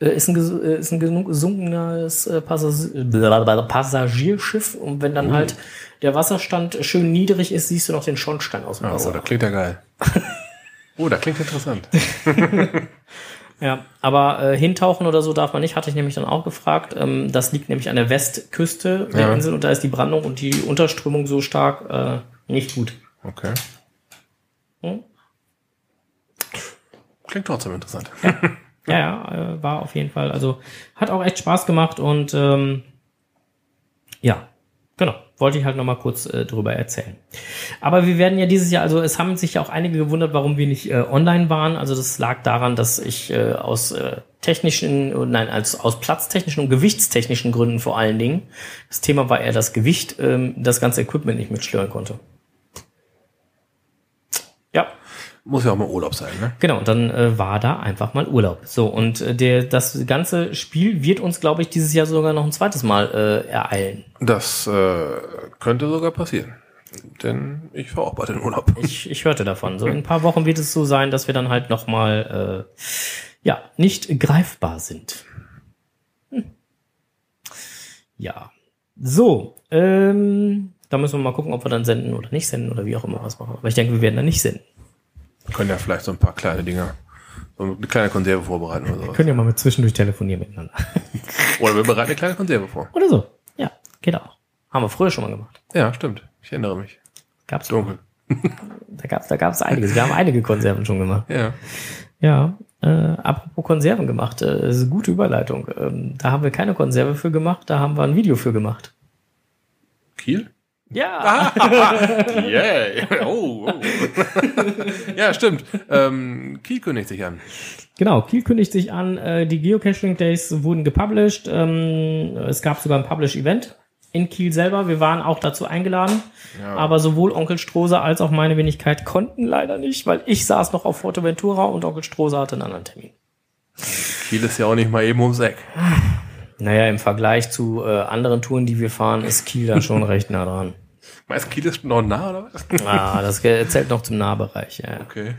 äh, ist ein, äh, ist ein gesunkenes äh, Passagierschiff und wenn dann halt der Wasserstand schön niedrig ist, siehst du noch den Schornstein aus dem Oh, Wasser. das klingt ja geil. oh, das klingt interessant. Ja, aber äh, hintauchen oder so darf man nicht, hatte ich nämlich dann auch gefragt. Ähm, das liegt nämlich an der Westküste der Ja. Insel und da ist die Brandung und die Unterströmung so stark äh, nicht gut. Okay. Hm? Klingt trotzdem interessant. Ja, ja, äh, war auf jeden Fall. Also hat auch echt Spaß gemacht und ähm, ja, genau. Wollte ich halt nochmal kurz äh, drüber erzählen. Aber wir werden ja dieses Jahr, also es haben sich ja auch einige gewundert, warum wir nicht äh, online waren. Also das lag daran, dass ich äh, aus äh, technischen, äh, nein, als aus platztechnischen und gewichtstechnischen Gründen vor allen Dingen, das Thema war eher das Gewicht, ähm, das ganze Equipment nicht mitschleudern konnte. Ja, Muss ja auch mal Urlaub sein, ne? Genau, und dann äh, war da einfach mal Urlaub. So, und äh, der, das ganze Spiel wird uns, glaube ich, dieses Jahr sogar noch ein zweites Mal äh, ereilen. Das äh, könnte sogar passieren. Denn ich fahre auch bald in Urlaub. Ich, ich hörte davon. So in ein paar Wochen wird es so sein, dass wir dann halt noch mal äh, ja, nicht greifbar sind. Hm. Ja. So, ähm, da müssen wir mal gucken, ob wir dann senden oder nicht senden oder wie auch immer was machen. Aber ich denke, wir werden dann nicht senden. Wir können ja vielleicht so ein paar kleine Dinger, so eine kleine Konserve vorbereiten oder sowas. Können ja mal mit zwischendurch telefonieren miteinander. Oder wir bereiten eine kleine Konserve vor. oder so. Ja, geht auch. Haben wir früher schon mal gemacht. Ja, stimmt. Ich erinnere mich. Gab's Dunkel. Da gab's, da gab's einiges. Wir haben einige Konserven schon gemacht. Ja. Ja. Äh, apropos Konserven gemacht, äh, das ist eine gute Überleitung. Ähm, da haben wir keine Konserve für gemacht, da haben wir ein Video für gemacht. Kiel? Ja. Yeah. Oh, oh. ja, stimmt. Ähm, Kiel kündigt sich an. Genau, Kiel kündigt sich an. Äh, die Geocaching Days wurden gepublished. Ähm, es gab sogar ein Publish-Event in Kiel selber. Wir waren auch dazu eingeladen. Aber sowohl Onkel Strohser als auch meine Wenigkeit konnten leider nicht, weil ich saß noch auf Forteventura und Onkel Strohser hatte einen anderen Termin. Kiel ist ja auch nicht mal eben ums Eck. Naja, im Vergleich zu äh, anderen Touren, die wir fahren, ist Kiel da schon recht nah dran. Meinst du, Kiel ist noch nah, oder was? Ah, das zählt noch zum Nahbereich. Ja. Okay.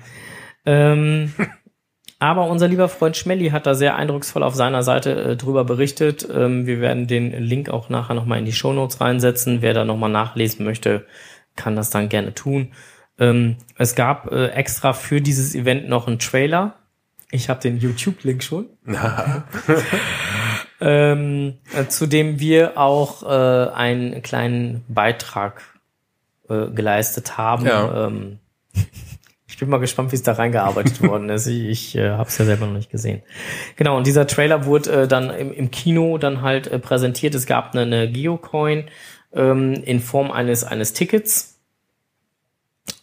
Ähm, aber unser lieber Freund Schmelly hat da sehr eindrucksvoll auf seiner Seite äh, drüber berichtet. Ähm, wir werden den Link auch nachher nochmal in die Shownotes reinsetzen. Wer da nochmal nachlesen möchte, kann das dann gerne tun. Ähm, es gab äh, extra für dieses Event noch einen Trailer. Ich habe den YouTube-Link schon. ähm, äh, zu dem wir auch äh, einen kleinen Beitrag äh, geleistet haben. Ja. Ähm, ich bin mal gespannt, wie es da reingearbeitet worden ist. Ich, ich äh, habe es ja selber noch nicht gesehen. Genau, und dieser Trailer wurde äh, dann im, im Kino dann halt äh, präsentiert. Es gab eine, eine Geocoin ähm, in Form eines eines Tickets.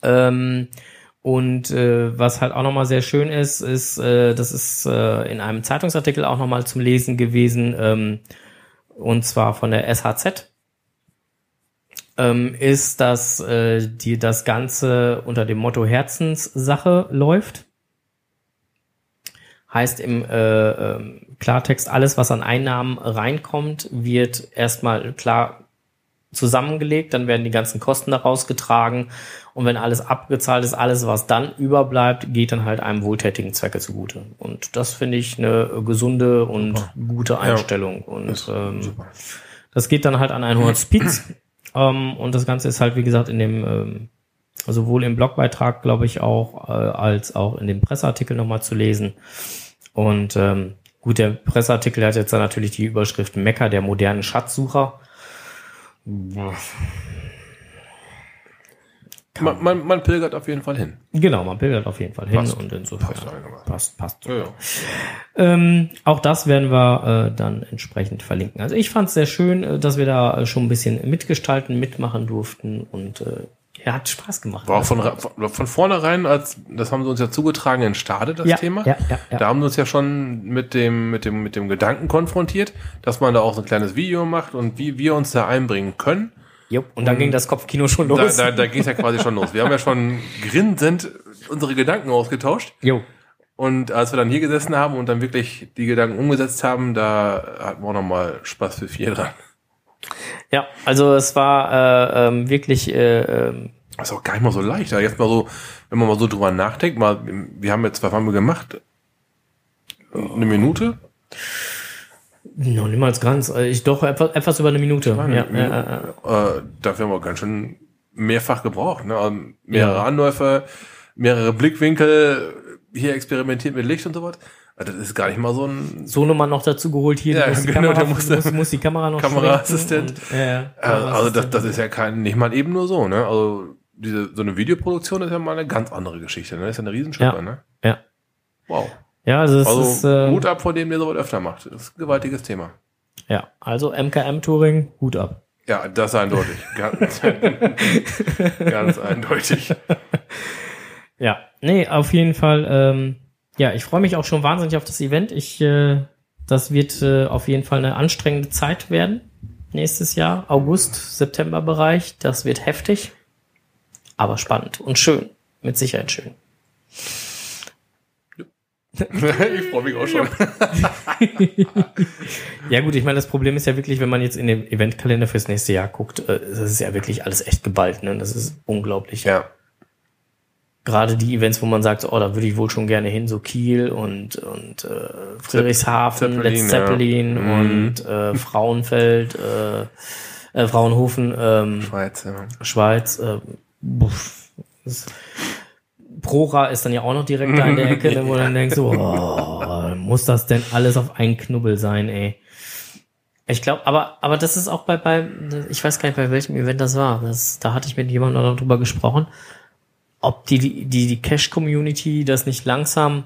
Ähm, und äh, was halt auch nochmal sehr schön ist, ist, äh, das ist äh, in einem Zeitungsartikel auch nochmal zum Lesen gewesen, ähm, und zwar von der SHZ, ähm, ist, dass äh, die, das Ganze unter dem Motto Herzenssache läuft. Heißt im äh, ähm, Klartext, alles, was an Einnahmen reinkommt, wird erstmal klar zusammengelegt, dann werden die ganzen Kosten daraus getragen und wenn alles abgezahlt ist, alles, was dann überbleibt, geht dann halt einem wohltätigen Zwecke zugute. Und das finde ich eine gesunde und Super. gute Einstellung. Ist und ähm, super. das geht dann halt an ein Hospiz. ähm, und das Ganze ist halt, wie gesagt, in dem, ähm, sowohl im Blogbeitrag, glaube ich, auch, äh, als auch in dem Presseartikel nochmal zu lesen. Und ähm, gut, der Presseartikel hat jetzt dann natürlich die Überschrift Mecker der modernen Schatzsucher. Man, man, man pilgert auf jeden Fall hin. Genau, man pilgert auf jeden Fall hin Passt. und insofern Passt passt, passt. Ja, ja. Ähm, auch das werden wir äh, dann entsprechend verlinken. Also ich fand es sehr schön, äh, dass wir da äh, schon ein bisschen mitgestalten, mitmachen durften und äh, ja, hat Spaß gemacht. War auch von, von, vornherein, als das haben sie uns ja zugetragen in Stade, das ja, Thema. Ja, ja, ja. Da haben wir uns ja schon mit dem, mit dem, mit dem Gedanken konfrontiert, dass man da auch so ein kleines Video macht und wie wir uns da einbringen können. Jupp, und dann ging das Kopfkino schon Da, los. da, da ging es ja quasi schon los. Wir haben ja schon grinsend unsere Gedanken ausgetauscht. Jo. Und als wir dann hier gesessen haben und dann wirklich die Gedanken umgesetzt haben, da hatten wir auch nochmal Spaß für vier dran. Ja, also es war äh, ähm, wirklich äh, ähm, Das ist auch gar nicht mal so leicht. Aber jetzt mal so, wenn man mal so drüber nachdenkt, mal, wir haben jetzt, was haben wir gemacht? Eine Minute? Noch niemals ganz. äh, Ich doch etwas, etwas über eine Minute. Eine Ja, Minute. ja, ja, Äh, dafür haben wir ganz schön mehrfach gebraucht. Ne? Also mehrere Ja. Anläufe, mehrere Blickwinkel, hier experimentiert mit Licht und so was. Also das ist gar nicht mal so ein so Nummer noch dazu geholt hier. Ja, die genau, Kamera, muss, muss die Kamera noch Kameraassistent. Und, ja, ja, Äh, also das, das ist ja kein, nicht mal eben nur so, ne? Also diese so eine Videoproduktion ist ja mal eine ganz andere Geschichte, ne? Das ist ja eine Riesenschippe, Ja. ne? Ja. Wow. Ja, also es Also ist äh, Hut ab vor dem, der sowas öfter macht. Das ist ein gewaltiges Thema. ja, also MKM Touring, Hut ab. Ja, das eindeutig. ganz, ganz eindeutig. Ja, nee, auf jeden Fall. Ähm, ja, ich freue mich auch schon wahnsinnig auf das Event. Ich, äh, das wird äh, auf jeden Fall eine anstrengende Zeit werden nächstes Jahr, August, September Bereich. Das wird heftig, aber spannend und schön, mit Sicherheit schön. ich freue mich auch schon. Ja gut, ich meine, das Problem ist ja wirklich, wenn man jetzt in den Eventkalender fürs nächste Jahr guckt, äh, das ist ja wirklich alles echt geballt. Ne? Das ist unglaublich. Ja. Gerade die Events, wo man sagt, oh, da würde ich wohl schon gerne hin, so Kiel und, und äh, Friedrichshafen, Zeppelin, Let's Zeppelin ja. Mhm. und äh, Frauenfeld, äh, äh, Fraunhofen, ähm, Schweiz, ja. Schweiz. Äh, buff, das, Prora ist dann ja auch noch direkt da in der Ecke, ne, wo du dann denkst, so, oh, muss das denn alles auf einen Knubbel sein, ey. Ich glaube, aber, aber das ist auch bei, bei, ich weiß gar nicht, bei welchem Event das war. Das, da hatte ich mit jemandem drüber gesprochen, ob die, die, die Cash-Community das nicht langsam,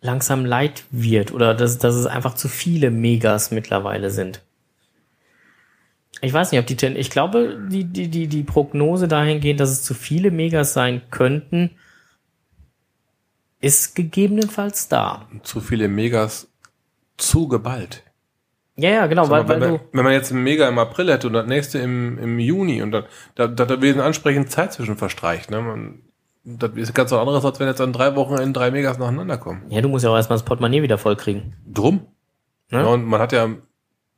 langsam leid wird oder dass, dass es einfach zu viele Megas mittlerweile sind. Ich weiß nicht, ob die, ich glaube, die, die, die, die Prognose dahingehend, dass es zu viele Megas sein könnten, ist gegebenenfalls da. Zu viele Megas zu geballt. Ja, ja, genau, weil, Aber weil wenn, du, man, wenn man jetzt ein Mega im April hätte und das nächste im, im Juni und dann, da, da, da wird ansprechend Zeit zwischen verstreicht. Ne? Man, das ist ganz was anderes, als wenn jetzt an drei Wochen in drei Megas nacheinander kommen. ja, du musst ja auch erstmal das Portemonnaie wieder vollkriegen. Drum. Ne? Ja, und man hat ja,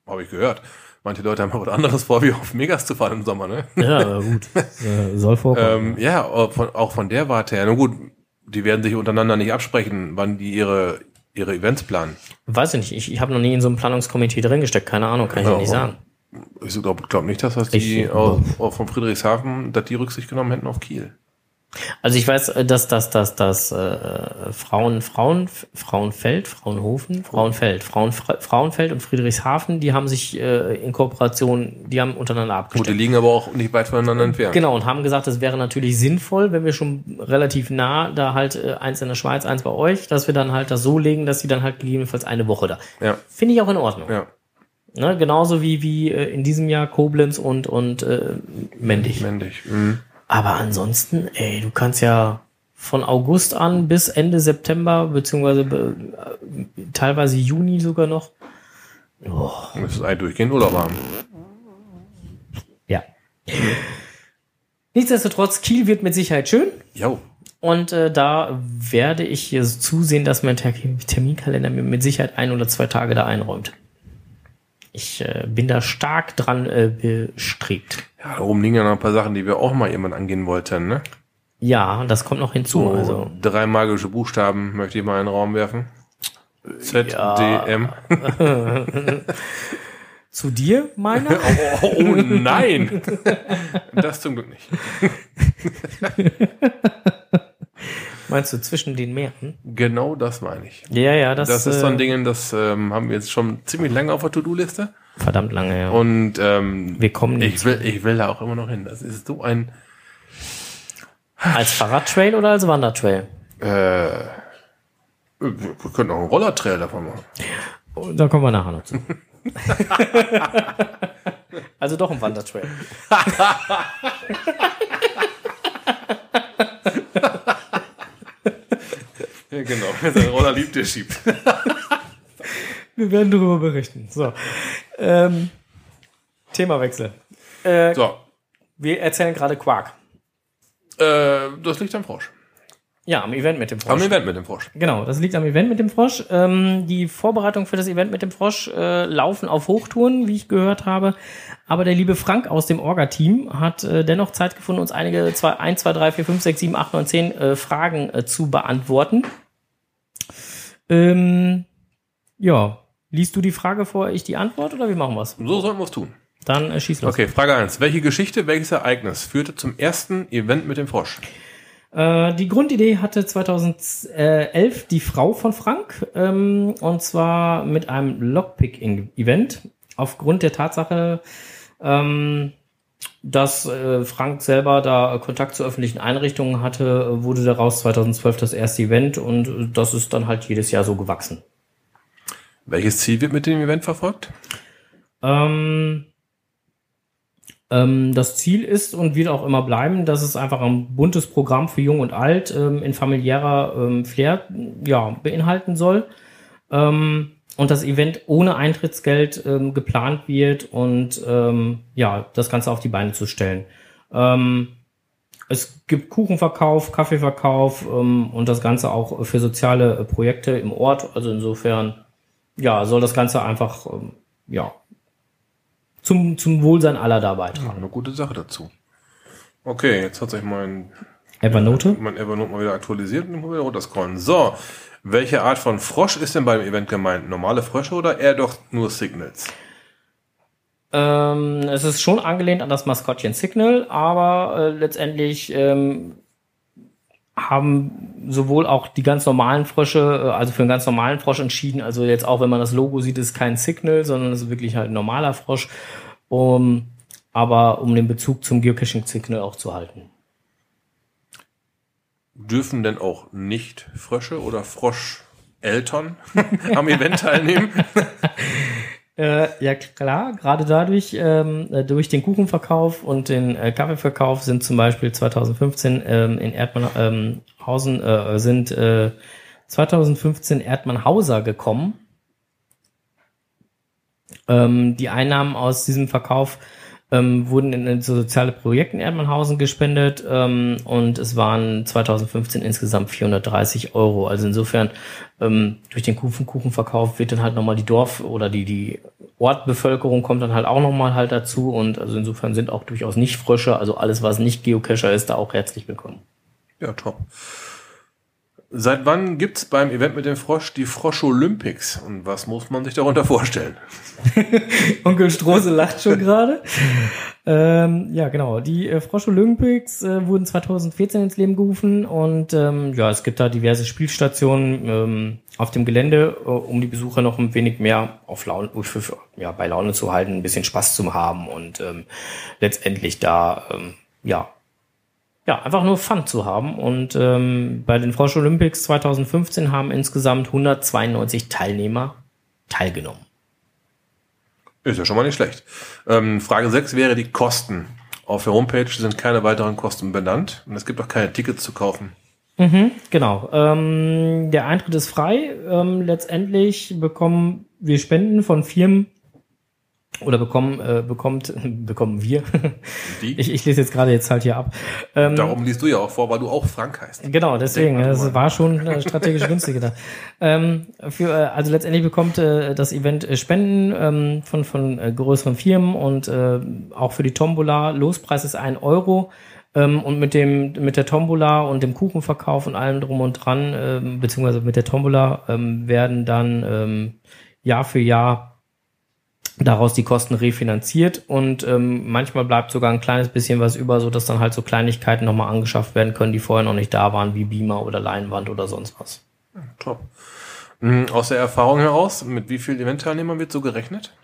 habe ich gehört, manche Leute haben was anderes vor, wie auf Megas zu fahren im Sommer. Ne? Ja, gut. äh, soll vorkommen. Ähm, ja, auch von, auch von der Warte her. Na gut, die werden sich untereinander nicht absprechen, wann die ihre, ihre Events planen. Weiß ich nicht, ich, ich habe noch nie in so einem Planungskomitee drin gesteckt, keine Ahnung, kann ich Ja, dir nicht sagen. Ich glaube glaub nicht, dass das die Ich- aus, aus von Friedrichshafen, dass die Rücksicht genommen hätten auf Kiel. Also ich weiß, äh, dass dass dass dass äh, Frauen Frauen Frauenfeld, Fraunhofen, Frauenfeld, Frauen Frauenfeld und Friedrichshafen, die haben sich äh, in Kooperation, die haben untereinander Gut, abgestimmt. die liegen aber auch nicht weit voneinander entfernt. Genau, und haben gesagt, es wäre natürlich sinnvoll, wenn wir schon relativ nah, da halt äh, eins in der Schweiz, eins bei euch, dass wir dann halt das so legen, dass sie dann halt gegebenenfalls eine Woche da. Ja, Finde ich auch in Ordnung. ja. Ne? Genauso wie, wie äh, in diesem Jahr Koblenz und, und äh, Mendig. Männlich. Mhm. Aber ansonsten, ey, du kannst ja von August an bis Ende September, beziehungsweise äh, teilweise Juni sogar noch. Oh, Müsstest eigentlich durchgehend Urlaub haben. ja. Nichtsdestotrotz, Kiel wird mit Sicherheit schön. Jo. Und äh, da werde ich äh, zusehen, dass mein Ter Terminkalender mir mit Sicherheit ein oder zwei Tage da einräumt. Ich äh, bin da stark dran äh, bestrebt. Ja, darum liegen ja noch ein paar Sachen, die wir auch mal irgendwann angehen wollten, ne? Ja, das kommt noch hinzu. So, Also. drei magische Buchstaben möchte ich mal in den Raum werfen. Z, Ja. D, M. Zu dir, meiner? Oh, oh nein! Das zum Glück nicht. Meinst du zwischen den Meeren? Genau das meine ich. Ja, ja, das, Das, ist so ein äh, Ding, das ähm, haben wir jetzt schon ziemlich lange auf der To-Do-Liste. verdammt lange, ja. Und ähm, Wir kommen nicht ich will, ich will da auch immer noch hin. Das ist so ein Als Fahrradtrail oder als Wandertrail? äh, wir können auch einen Rollertrail davon machen. Oh, Da kommen wir nachher noch zu. also doch ein Wandertrail. Ja, genau. Wer seinen Roller liebt, der schiebt. Wir werden darüber berichten. So. Ähm, Themawechsel. Äh, So, wir erzählen gerade Quark. äh, das liegt am Frosch. Ja, am Event mit dem Frosch. Am Event mit dem Frosch. Genau, das liegt am Event mit dem Frosch. Ähm, die Vorbereitungen für das Event mit dem Frosch äh, laufen auf Hochtouren, wie ich gehört habe. Aber der liebe Frank aus dem Orga-Team hat äh, dennoch Zeit gefunden, uns einige zwei, 1, 2, 3, 4, 5, 6, 7, 8, 9, 10 äh, Fragen äh, zu beantworten. Ähm, ja, liest du die Frage vor, ich die Antwort oder wie machen wir's? So sollten wir es tun. Dann äh, schieß los. Okay, Frage 1. Welche Geschichte, welches Ereignis führte zum ersten Event mit dem Frosch? Äh, die Grundidee hatte 2011 die Frau von Frank, ähm, und zwar mit einem Lockpick-Event. Aufgrund der Tatsache, ähm, dass äh, Frank selber da Kontakt zu öffentlichen Einrichtungen hatte, wurde daraus 2012 das erste Event und äh, das ist dann halt jedes Jahr so gewachsen. Welches Ziel wird mit dem Event verfolgt? Ähm, ähm, das Ziel ist und wird auch immer bleiben, dass es einfach ein buntes Programm für Jung und Alt ähm, in familiärer ähm, Flair ja, beinhalten soll. Ähm, und das Event ohne Eintrittsgeld ähm, geplant wird und ähm, ja, das Ganze auf die Beine zu stellen. Ähm, es gibt Kuchenverkauf, Kaffeeverkauf ähm, und das Ganze auch für soziale äh, Projekte im Ort. Also insofern, ja, soll das Ganze einfach, ähm, ja, zum, zum Wohlsein aller da Ja, beitragen. eine gute Sache dazu. Okay, jetzt hat sich mein, Evernote? mein Evernote mal wieder aktualisiert und ich muss wieder runterscrollen. So, welche Art von Frosch ist denn beim Event gemeint? Normale Frösche oder eher doch nur Signals? Ähm, es ist schon angelehnt an das Maskottchen Signal, aber äh, letztendlich ähm, haben sowohl auch die ganz normalen Frösche, äh, also für einen ganz normalen Frosch entschieden, also jetzt auch wenn man das Logo sieht, ist kein Signal, sondern es ist wirklich halt ein normaler Frosch, um, aber um den Bezug zum Geocaching Signal auch zu halten. Dürfen denn auch nicht Frösche oder Froscheltern am Event teilnehmen? Äh, ja klar, gerade dadurch, ähm, äh, durch den Kuchenverkauf und den äh, Kaffeeverkauf sind zum Beispiel 2015 ähm, in Erdmannhausen äh, sind äh, 2015 Erdmannhauser gekommen. Ähm, die Einnahmen aus diesem Verkauf ähm, wurden in, so soziale Projekte in Erdmannhausen gespendet ähm, und es waren 2015 insgesamt 430 Euro. Also insofern ähm, durch den Kuchen Kuchenverkauf wird dann halt nochmal die Dorf- oder die, die Ortbevölkerung kommt dann halt auch nochmal halt dazu und also insofern sind auch durchaus nicht Frösche, also alles, was nicht Geocacher ist, da auch herzlich willkommen. Ja, top. Seit wann gibt's beim Event mit dem Frosch die Frosch Olympics? Und was muss man sich darunter vorstellen? Onkel Strose lacht schon gerade. ähm, ja, genau. Die äh, Frosch Olympics äh, wurden 2014 ins Leben gerufen und ähm, ja, es gibt da diverse Spielstationen ähm, auf dem Gelände, äh, um die Besucher noch ein wenig mehr auf Laune, für, ja, bei Laune zu halten, ein bisschen Spaß zu haben und ähm, letztendlich da ähm, ja ja, einfach nur Fun zu haben. Und ähm, bei den Frosch Olympics 2015 haben insgesamt 192 Teilnehmer teilgenommen. Ist ja schon mal nicht schlecht. Ähm, Frage 6 wäre die Kosten. Auf der Homepage sind keine weiteren Kosten benannt und es gibt auch keine Tickets zu kaufen. Mhm, genau. Ähm, der Eintritt ist frei. Ähm, letztendlich bekommen wir Spenden von Firmen oder bekommen, äh, bekommt, bekommen wir. Die? Ich, ich lese jetzt gerade jetzt halt hier ab. Ähm, Darum liest du ja auch vor, weil du auch Frank heißt. Genau, deswegen, das war schon äh, strategisch günstiger da. Ähm, für, äh, also letztendlich bekommt äh, das Event äh, Spenden ähm, von, von äh, größeren Firmen und äh, auch für die Tombola. Lospreis ist ein Euro. Ähm, und mit dem mit der Tombola und dem Kuchenverkauf und allem drum und dran, ähm, beziehungsweise mit der Tombola ähm, werden dann ähm, Jahr für Jahr daraus die Kosten refinanziert und ähm, manchmal bleibt sogar ein kleines bisschen was über, so dass dann halt so Kleinigkeiten nochmal angeschafft werden können, die vorher noch nicht da waren, wie Beamer oder Leinwand oder sonst was. Top. Mhm, Aus der Erfahrung heraus, mit wie vielen Eventteilnehmern wird so gerechnet?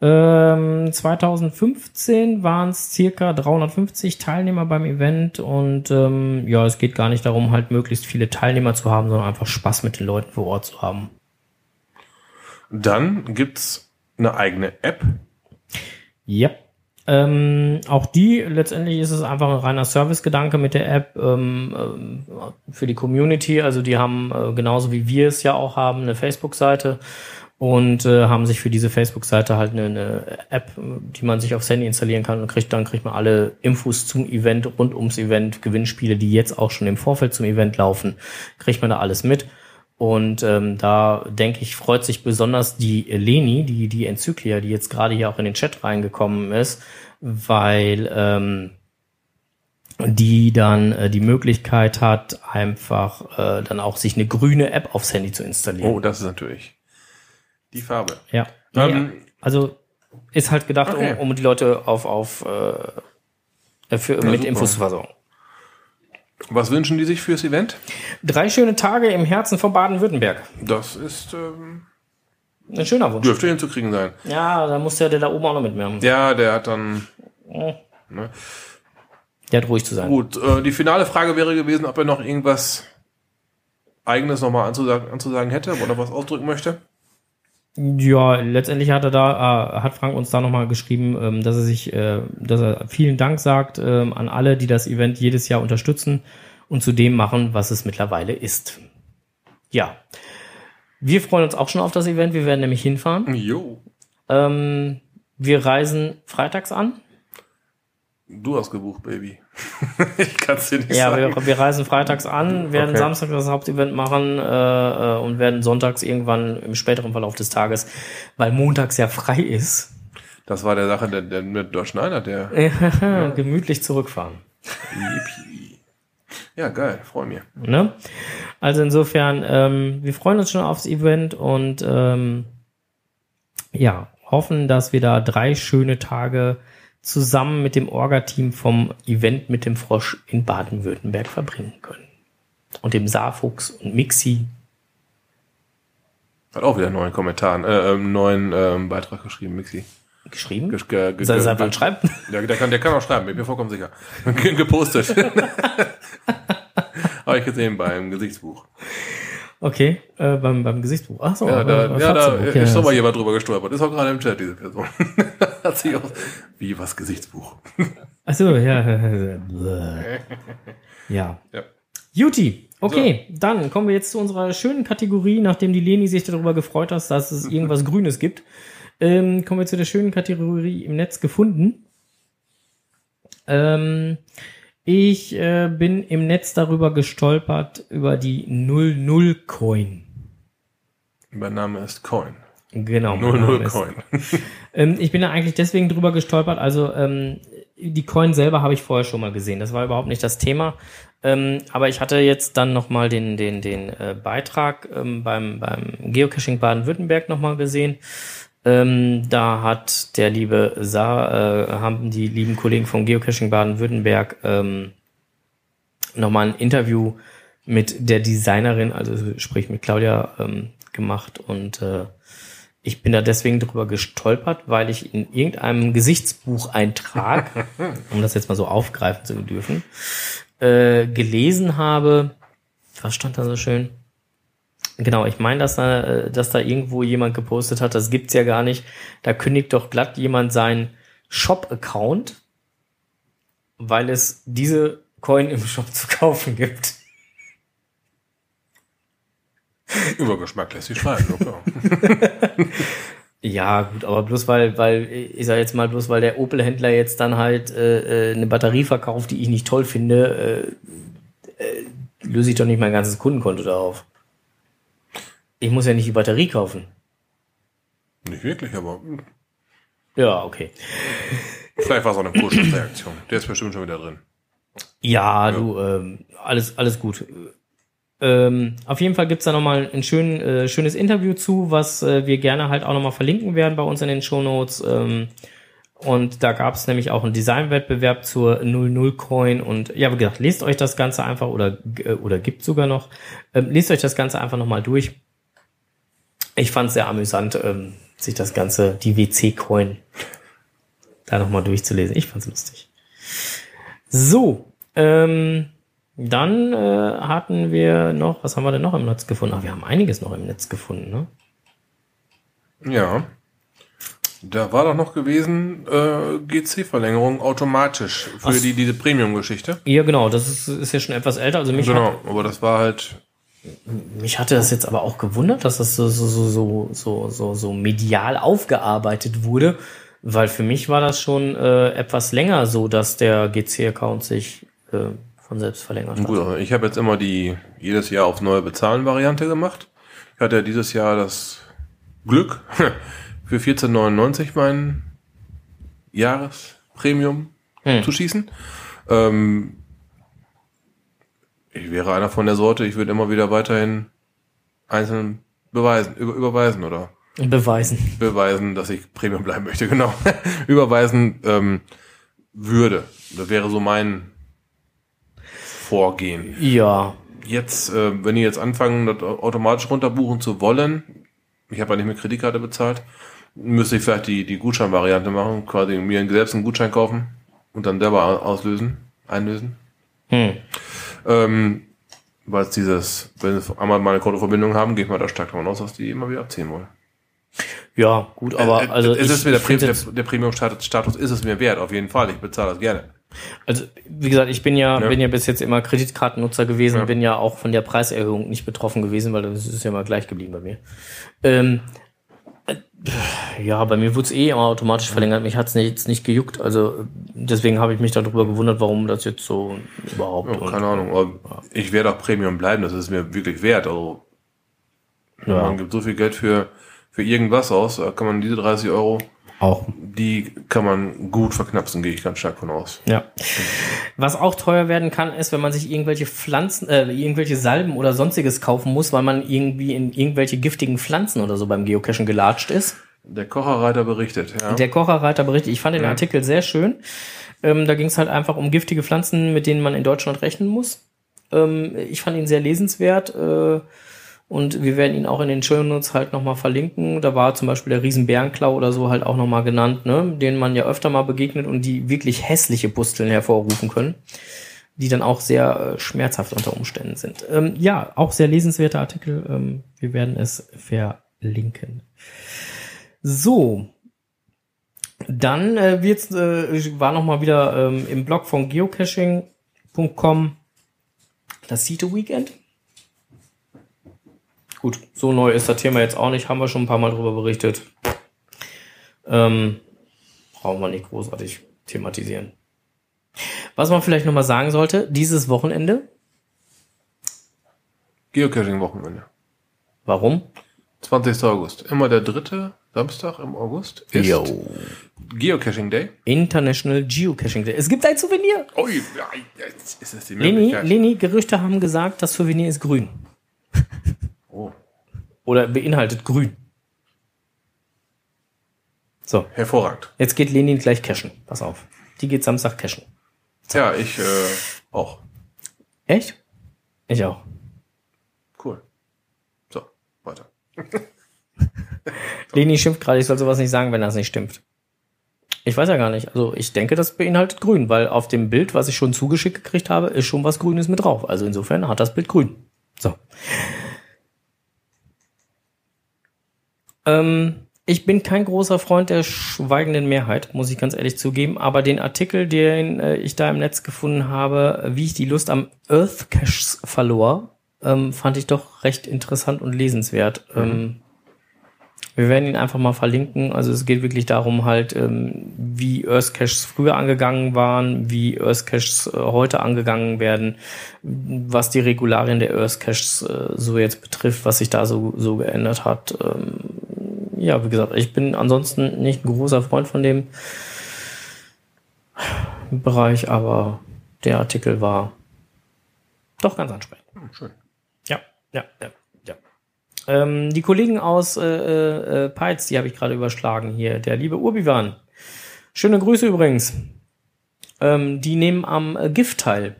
Ähm, 2015 waren es circa 350 Teilnehmer beim Event und ähm, ja, es geht gar nicht darum, halt möglichst viele Teilnehmer zu haben, sondern einfach Spaß mit den Leuten vor Ort zu haben. Dann gibt's eine eigene App. Ja. Ähm, auch die, letztendlich ist es einfach ein reiner Service-Gedanke mit der App ähm, ähm, für die Community. Also die haben äh, genauso wie wir es ja auch haben, eine Facebook-Seite und äh, haben sich für diese Facebook-Seite halt eine, eine App, die man sich aufs Handy installieren kann und kriegt dann kriegt man alle Infos zum Event, rund ums Event, Gewinnspiele, die jetzt auch schon im Vorfeld zum Event laufen, kriegt man da alles mit. Und ähm, da denke ich, freut sich besonders die Leni, die, die Enzyklia, die jetzt gerade hier auch in den Chat reingekommen ist, weil ähm, die dann äh, die Möglichkeit hat, einfach äh, dann auch sich eine grüne App aufs Handy zu installieren. Oh, das ist natürlich die Farbe. Ja. Ähm, ja. Also ist halt gedacht, Okay. um, um die Leute auf, auf äh, für, mit super. Infos zu versorgen. Was wünschen die sich fürs Event? Drei schöne Tage im Herzen von Baden-Württemberg. Das ist, ähm, Ein schöner Wunsch. dürfte hinzukriegen sein. Ja, da muss der, der da oben auch noch mitmachen. Ja, der hat dann, Der hat ruhig zu sein. gut, äh, die finale Frage wäre gewesen, ob er noch irgendwas eigenes nochmal anzusagen, anzusagen hätte oder was ausdrücken möchte. Ja, letztendlich hat er da, äh, hat Frank uns da nochmal geschrieben, ähm, dass er sich, äh, dass er vielen Dank sagt ähm, an alle, die das Event jedes Jahr unterstützen und zu dem machen, was es mittlerweile ist. Ja. Wir freuen uns auch schon auf das Event. Wir werden nämlich hinfahren. Jo. Ähm, wir reisen freitags an. Du hast gebucht, Baby. ich kann's dir nicht Ja, sagen. wir, wir reisen freitags an, werden Okay. Samstag das Hauptevent machen äh, äh, und werden sonntags irgendwann im späteren Verlauf des Tages, weil montags ja frei ist, Das war der Sache, der, der mit der Schneider, der. gemütlich zurückfahren. Ja, geil, freu mich. Ne? Also insofern, ähm, wir freuen uns schon aufs Event und ähm, ja, hoffen, dass wir da drei schöne Tage zusammen mit dem Orga-Team vom Event mit dem Frosch in Baden-Württemberg verbringen können. Und dem Saarfuchs und Mixi. Hat auch wieder einen neuen Kommentar, äh, einen neuen ähm, Beitrag geschrieben, Mixi. geschrieben. Ge ge seit ge wann schreibt? Ja, der kann, der kann auch schreiben, bin mir vollkommen sicher. Gepostet. Habe ich gesehen beim Gesichtsbuch. Okay, äh, beim, beim Gesichtsbuch. Ach so, Ja, da, ja, da ja, ist doch mal jemand drüber gestolpert. Ist auch gerade im Chat, diese Person. Hat sich auch, wie was Gesichtsbuch. Ach so, ja. Ja. Ja. Juti, okay, dann kommen wir jetzt zu unserer schönen Kategorie, nachdem die Leni sich darüber gefreut hat, dass es irgendwas Grünes gibt. Ähm, kommen wir zu der schönen Kategorie im Netz gefunden. Ähm, ich äh, bin im Netz darüber gestolpert, über die 00-Coin. Mein Name ist Coin. Genau. 00 Coin. Ähm, ich bin da eigentlich deswegen drüber gestolpert. Also ähm, die Coin selber habe ich vorher schon mal gesehen. Das war überhaupt nicht das Thema. Ähm, aber ich hatte jetzt dann noch mal den den den äh, Beitrag ähm, beim beim Geocaching Baden-Württemberg noch mal gesehen. Ähm, da hat der liebe Sa äh, haben die lieben Kollegen von Geocaching Baden-Württemberg ähm, noch mal ein Interview mit der Designerin, also sprich mit Claudia ähm, gemacht und äh, ich bin da deswegen drüber gestolpert, weil ich in irgendeinem Gesichtsbucheintrag, um das jetzt mal so aufgreifen zu dürfen, äh, gelesen habe, was stand da so schön? Genau, ich meine, dass da, äh, dass da irgendwo jemand gepostet hat, das gibt's ja gar nicht. Da kündigt doch glatt jemand seinen Shop-Account, weil es diese Coin im Shop zu kaufen gibt. Über Geschmack lässt sich schreiben. ja, klar. Ja, gut, aber bloß weil, weil, ich sag jetzt mal, bloß weil der Opel-Händler jetzt dann halt äh, äh, eine Batterie verkauft, die ich nicht toll finde, äh, äh, löse ich doch nicht mein ganzes Kundenkonto darauf. Ich muss ja nicht die Batterie kaufen. Nicht wirklich, aber Ja, okay. vielleicht war es auch eine Kurzschlussreaktion. Der ist bestimmt schon wieder drin. Ja, du, ähm, alles, alles gut. Ähm, auf jeden Fall gibt's da nochmal ein schön, äh, schönes Interview zu, was äh, wir gerne halt auch nochmal verlinken werden bei uns in den Shownotes. Ähm, und da gab's nämlich auch einen Designwettbewerb zur 00-Coin. Und ja, wie gesagt, lest euch das Ganze einfach oder, äh, oder gibt sogar noch. Ähm, lest euch das Ganze einfach nochmal durch. Ich fand's sehr amüsant, ähm, sich das Ganze, die WC-Coin, da nochmal durchzulesen. Ich fand's lustig. So, ähm, dann äh, hatten wir noch, was haben wir denn noch im Netz gefunden? Ach, wir haben einiges noch im Netz gefunden, ne? Ja. Da war doch noch gewesen, äh, GC-Verlängerung automatisch für Ach. die, diese Premium-Geschichte. Ja, genau, das ist, ist ja schon etwas älter. Also mich, Genau, aber das war halt, mich hatte das jetzt aber auch gewundert, dass das so, so, so, so, so, so, medial aufgearbeitet wurde, weil für mich war das schon äh, etwas länger so, dass der GC-Account sich äh, von selbst verlängert hat. gut, ich habe jetzt immer die jedes Jahr auf neue Bezahlen-Variante gemacht. Ich hatte ja dieses Jahr das Glück, für 14,99 mein Jahrespremium Hm. zu schießen. Ähm, ich wäre einer von der Sorte, ich würde immer wieder weiterhin einzeln beweisen, über, überweisen oder Beweisen. beweisen, dass ich Premium bleiben möchte, genau. überweisen ähm, würde. Das wäre so mein Vorgehen. Ja, Jetzt, äh, wenn die jetzt anfangen, das automatisch runterbuchen zu wollen, ich habe ja nicht mit Kreditkarte bezahlt, müsste ich vielleicht die, die Gutscheinvariante machen, quasi mir selbst einen Gutschein kaufen und dann selber au- auslösen, einlösen. hm. Ähm, weil es dieses, wenn sie einmal meine Kontoverbindung haben, gehe ich mal da stark davon aus, dass die immer wieder abziehen wollen. ja, gut, aber Äh, also es ich, ist mir der, Pre- der, der Premium-Status ist es mir wert, auf jeden Fall. Ich bezahle das gerne. Also, wie gesagt, ich bin ja, Ja. bin ja bis jetzt immer Kreditkartennutzer gewesen, Ja. bin ja auch von der Preiserhöhung nicht betroffen gewesen, weil das ist ja mal gleich geblieben bei mir. Ähm, äh, ja, bei mir wurde es eh immer automatisch verlängert. Mich hat's nicht, jetzt nicht gejuckt. Also deswegen habe ich mich darüber gewundert, warum das jetzt so überhaupt. Ja, und- keine Ahnung. Aber ich werde auch Premium bleiben, das ist mir wirklich wert. Also Ja, man gibt so viel Geld für, für irgendwas aus, da kann man diese 30 Euro, auch. die kann man gut verknapsen, gehe ich ganz stark von aus. Ja. Was auch teuer werden kann, ist, wenn man sich irgendwelche Pflanzen, äh, irgendwelche Salben oder sonstiges kaufen muss, weil man irgendwie in irgendwelche giftigen Pflanzen oder so beim Geocachen gelatscht ist. Der Kocherreiter berichtet, ja. Der Kocherreiter berichtet, ich fand den Artikel sehr schön. Ähm, da ging es halt einfach um giftige Pflanzen, mit denen man in Deutschland rechnen muss. Ähm, ich fand ihn sehr lesenswert äh, und wir werden ihn auch in den Shownotes halt nochmal verlinken. Da war zum Beispiel der Riesenbärenklau oder so halt auch nochmal genannt, ne? denen man ja öfter mal begegnet und die wirklich hässliche Pusteln hervorrufen können, die dann auch sehr äh, schmerzhaft unter Umständen sind. Ähm, ja, auch sehr lesenswerter Artikel. Ähm, wir werden es verlinken. So, dann äh, wird's, äh, war noch mal wieder ähm, im Blog von geocaching.com das Sito Weekend. Gut, so neu ist das Thema jetzt auch nicht, haben wir schon ein paar Mal drüber berichtet. Ähm, brauchen wir nicht großartig thematisieren. Was man vielleicht noch mal sagen sollte, dieses Wochenende, Geocaching-Wochenende. warum? 20. August. Immer der dritte Samstag im August ist Geocaching Day. International Geocaching Day. Es gibt ein Souvenir. Ui, ja, jetzt ist es die Leni, Möglichkeit. Leni, Gerüchte haben gesagt, das Souvenir ist grün. Oder beinhaltet grün. So, hervorragend. jetzt geht Lenin gleich cashen. Pass auf. Die geht Samstag cashen. Ja, ich äh, auch. Echt? Ich auch. Cool. So, weiter. Leni schimpft gerade, ich soll sowas nicht sagen, wenn das nicht stimmt. Ich weiß ja gar nicht. Also ich denke, das beinhaltet grün, weil auf dem Bild, was ich schon zugeschickt gekriegt habe, ist schon was Grünes mit drauf. Also insofern hat das Bild grün. So. Ähm, ich bin kein großer Freund der schweigenden Mehrheit, muss ich ganz ehrlich zugeben. Aber den Artikel, den äh, ich da im Netz gefunden habe, wie ich die Lust am Earth Caches verlor, ähm, fand ich doch recht interessant und lesenswert. Ähm, Wir werden ihn einfach mal verlinken. Also es geht wirklich darum halt, ähm, wie Earth Caches früher angegangen waren, wie Earth Caches äh, heute angegangen werden, was die Regularien der Earth Caches äh, so jetzt betrifft, was sich da so, so geändert hat. Ähm, ja, wie gesagt, ich bin ansonsten nicht ein großer Freund von dem Bereich, aber der Artikel war doch ganz ansprechend. Hm, schön. Ja, ja, ja, ja. Ähm, die Kollegen aus äh, äh, Peitz, die habe ich gerade überschlagen hier. Der liebe Urbiwan. Schöne Grüße übrigens. Ähm, die nehmen am äh, Gift teil.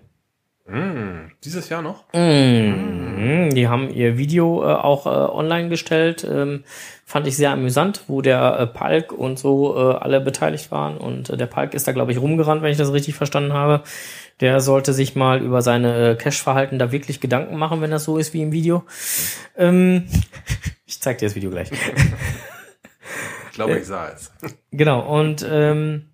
Hm, dieses Jahr noch? Mhm. Die haben ihr Video äh, auch äh, online gestellt. Ähm, fand ich sehr amüsant, wo der äh, Palk und so äh, alle beteiligt waren. Und äh, der Palk ist da, glaube ich, rumgerannt, wenn ich das richtig verstanden habe. Der sollte sich mal über seine äh, Cache-Verhalten da wirklich Gedanken machen, wenn das so ist wie im Video. Ähm, ich zeig dir das Video gleich. Ich glaube, ich sah es. Genau, und ähm,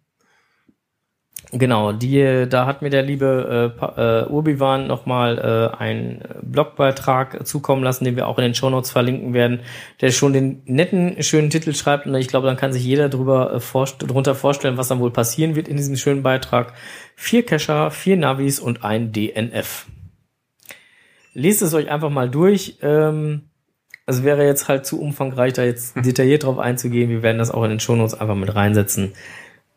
genau, die, da hat mir der liebe äh, äh, Urbiwan nochmal äh, einen Blogbeitrag zukommen lassen, den wir auch in den Shownotes verlinken werden, der schon den netten, schönen Titel schreibt und ich glaube, dann kann sich jeder drüber äh, vorst drunter vorstellen, was dann wohl passieren wird in diesem schönen Beitrag. Vier Cacher, vier Navis und ein DNF. Lest es euch einfach mal durch. Ähm, es wäre jetzt halt zu umfangreich, da jetzt detailliert drauf einzugehen. Wir werden das auch in den Shownotes einfach mit reinsetzen.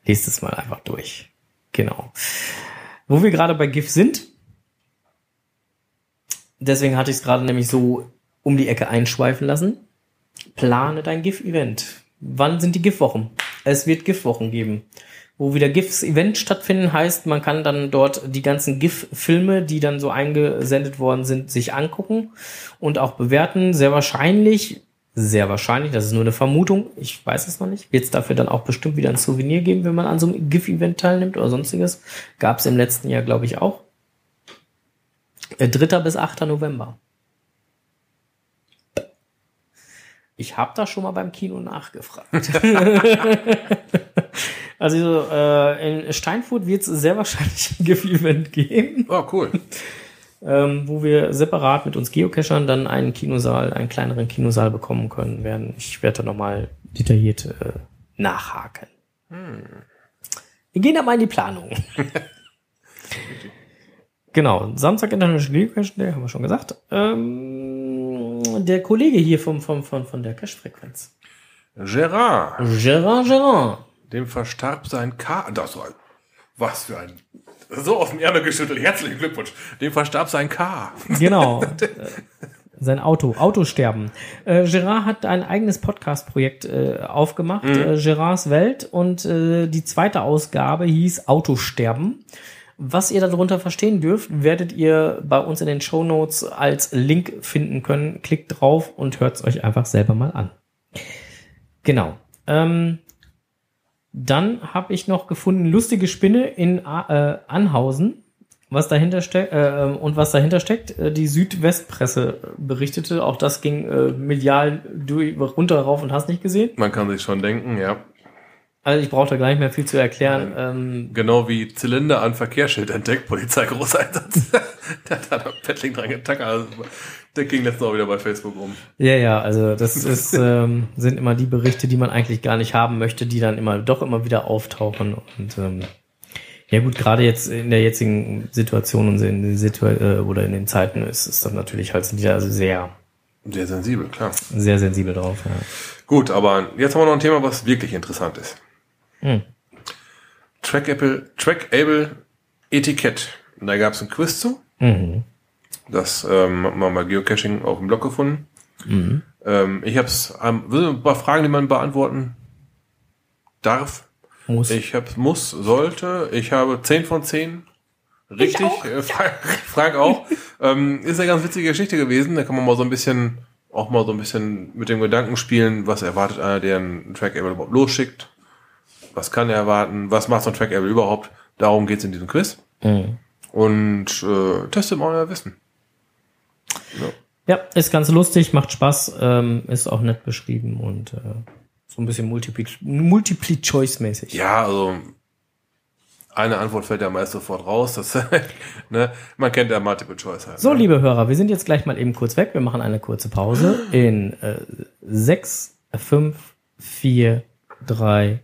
Lest es mal einfach durch. Genau. Wo wir gerade bei GIF sind, deswegen hatte ich es gerade nämlich so um die Ecke einschweifen lassen. Plane dein GIF-Event. Wann sind die GIF-Wochen? Es wird GIF-Wochen geben. Wo wieder GIFs-Event stattfinden, heißt, man kann dann dort die ganzen GIF-Filme, die dann so eingesendet worden sind, sich angucken und auch bewerten. Sehr wahrscheinlich, sehr wahrscheinlich, das ist nur eine Vermutung, ich weiß es noch nicht, wird es dafür dann auch bestimmt wieder ein Souvenir geben, wenn man an so einem GIF-Event teilnimmt oder sonstiges. Gab es im letzten Jahr, glaube ich, auch. Äh, 3. bis 8. November. Ich habe da schon mal beim Kino nachgefragt. also äh, in Steinfurt wird es sehr wahrscheinlich ein GIF-Event geben Oh, cool. Ähm, wo wir separat mit uns Geocachern dann einen Kinosaal, einen kleineren Kinosaal bekommen können werden. Ich werde da nochmal detailliert äh, nachhaken. Wir gehen aber in die Planung. genau, Samstag International Geocaching Day, haben wir schon gesagt. Ähm, der Kollege hier vom, vom, von, von der Cache-Frequenz. Gerard, Gerard Gerard. dem verstarb sein K. Das war, was für ein. So aus dem Ärmel geschüttelt. Herzlichen Glückwunsch. Dem verstarb sein K. Genau. Äh, Sein Auto, Autosterben. Äh, Gerard hat ein eigenes Podcast-Projekt äh, aufgemacht, äh, Gerards Welt, und äh, die zweite Ausgabe hieß Autosterben. Was ihr darunter verstehen dürft, werdet ihr bei uns in den Show Notes als Link finden können. Klickt drauf und hört es euch einfach selber mal an. Genau. Ähm, dann habe ich noch gefunden lustige Spinne in äh, Anhausen was dahinter steckt äh, und was dahinter steckt. Äh, die Südwestpresse berichtete, auch das ging äh, medial durch, runter rauf und hast nicht gesehen. Man kann sich schon denken, ja. Also ich brauche da gar nicht mehr viel zu erklären. Ähm, Genau wie Zylinder an Verkehrsschild entdeckt, Polizei Großeinsatz. der hat da noch Paddling dran getackert. Also, der ging letztens auch wieder bei Facebook um. ja, ja, also das ist, ähm, sind immer die Berichte, die man eigentlich gar nicht haben möchte, die dann immer doch immer wieder auftauchen. Und ähm, ja gut, gerade jetzt in der jetzigen Situation und in den Situ äh, oder in den Zeiten ist es dann natürlich halt sind die da sehr, Sehr sensibel, klar. sehr sensibel drauf. Ja. Gut, aber jetzt haben wir noch ein Thema, was wirklich interessant ist. Hm. Trackable, Trackable Etikett. Und Da gab es ein Quiz zu. Mhm. Das ähm, haben wir mal Geocaching auf dem Blog gefunden. Mhm. Ähm, ich habe es ähm, ein paar Fragen, die man beantworten darf. Muss. Ich habe muss, sollte. Ich habe 10 von 10. Richtig. Äh, Frank, Frank auch. ähm, ist eine ganz witzige Geschichte gewesen. Da kann man mal so ein bisschen, auch mal so ein bisschen mit dem Gedanken spielen, was erwartet einer, der einen Trackable überhaupt losschickt. Was kann er erwarten? Was macht so ein Trackable überhaupt? Darum geht's in diesem Quiz. Mhm. Und äh, testet mal euer Wissen. Ja, ist ganz lustig, macht Spaß, ähm, ist auch nett beschrieben und äh, so ein bisschen Multiple- Multiple-Choice-mäßig. Ja, also eine Antwort fällt ja meist sofort raus. Das, ne? Man kennt ja Multiple Choice halt. So, ne? liebe Hörer, wir sind jetzt gleich mal eben kurz weg. Wir machen eine kurze Pause in äh, sechs, 5, 4, 3,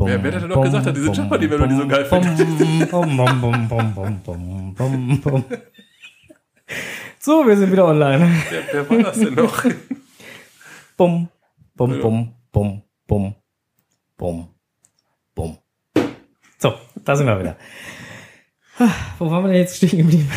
bum, Wer- wer hätte doch gesagt, dass diese Jeopardy-Melodie so geil findet? So, wir sind wieder online. Wer, wer war das denn noch? Bum, bum, bum, bum, bum, bum, bum. So, da sind wir wieder. Ah, Wo waren wir denn jetzt stehen geblieben?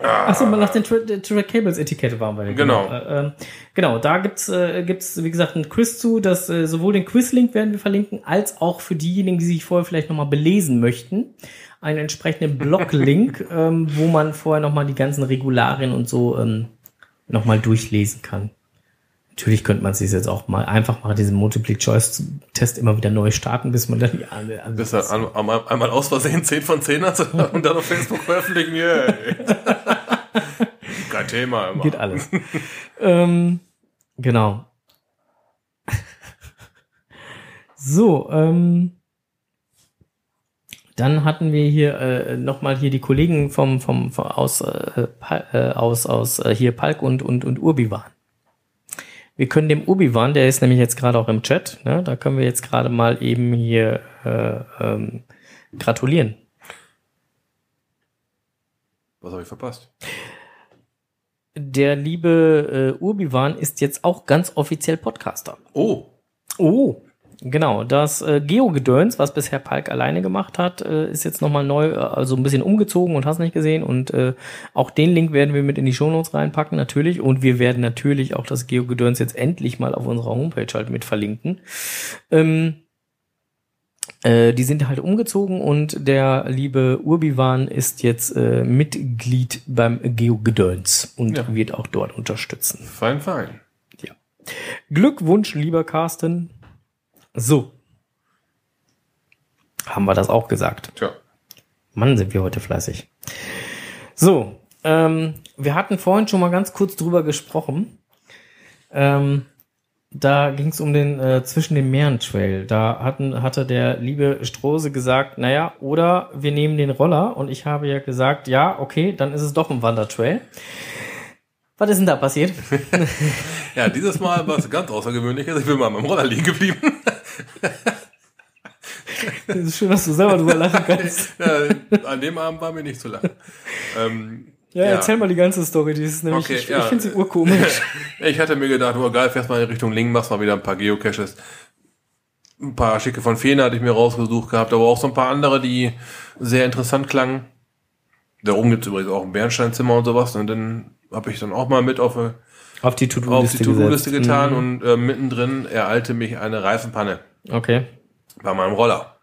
Achso, mal nach den Track Cables Etikette waren wir. Genau. Äh, ähm, genau, da gibt's äh, gibt's wie gesagt ein Quiz zu, das äh, sowohl den Quizlink werden wir verlinken, als auch für diejenigen, die sich vorher vielleicht nochmal belesen möchten, einen entsprechenden Blog-Link, ähm, wo man vorher nochmal die ganzen Regularien und so ähm, nochmal durchlesen kann. Natürlich könnte man sich jetzt auch mal einfach mal diesen Multiple-Choice-Test immer wieder neu starten, bis man dann die alle Bis dann an, an, einmal aus Versehen 10 von 10 hast und dann auf Facebook veröffentlichen. Yeah. Thema immer. geht alles. ähm, genau. so, ähm, dann hatten wir hier äh, nochmal hier die Kollegen vom, vom, vom aus, äh, äh, aus, aus äh, hier Palk und, und, und Urbiwan. Wir können dem Urbiwan, der ist nämlich jetzt gerade auch im Chat, ne, da können wir jetzt gerade mal eben hier äh, ähm, gratulieren. Was habe ich verpasst? Der liebe äh, Urbiwan ist jetzt auch ganz offiziell Podcaster. Oh, Oh, genau. Das äh, Geo-Gedöns, was bisher Palk alleine gemacht hat, äh, ist jetzt nochmal neu, äh, also ein bisschen umgezogen und hast nicht gesehen. Und äh, auch den Link werden wir mit in die Shownotes reinpacken, natürlich. Und wir werden natürlich auch das Geo-Gedöns jetzt endlich mal auf unserer Homepage halt mit verlinken. Ähm, äh, die sind halt umgezogen und der liebe Urbiwan ist jetzt äh, Mitglied beim Geo-Gedöns und Ja. wird auch dort unterstützen. fein, fein. Glückwunsch, lieber Carsten. So. Haben wir das auch gesagt. Tja. Mann, sind wir heute fleißig. So, ähm, wir hatten vorhin schon mal ganz kurz drüber gesprochen. Ähm, da ging es um den äh, zwischen den Meeren Trail. Da hatten, hatte der liebe Strose gesagt, naja, oder wir nehmen den Roller und ich habe ja gesagt, ja, okay, dann ist es doch ein Wandertrail. Was ist denn da passiert? Ja, dieses Mal war es ganz außergewöhnliches. Ich bin mal am Roller liegen geblieben. Es ist schön, dass du selber drüber lachen kannst. ja, an dem Abend war mir nicht zu lachen. Ähm, Ja, erzähl mal die ganze Story, die ist nämlich, Okay, ich, ja. ich finde sie urkomisch. Ich hatte mir gedacht, oh geil, fährst mal in Richtung Lingen, machst mal wieder ein paar Geocaches. Ein paar schicke von Feen hatte ich mir rausgesucht gehabt, aber auch so ein paar andere, die sehr interessant klangen. Da oben gibt's übrigens auch ein Bernsteinzimmer und sowas. Und dann habe ich dann auch mal mit auf, Auf die To-Do-Liste To-Do-Liste gesetzt. getan und äh, mittendrin ereilte mich eine Reifenpanne Mhm. Okay. bei meinem Roller.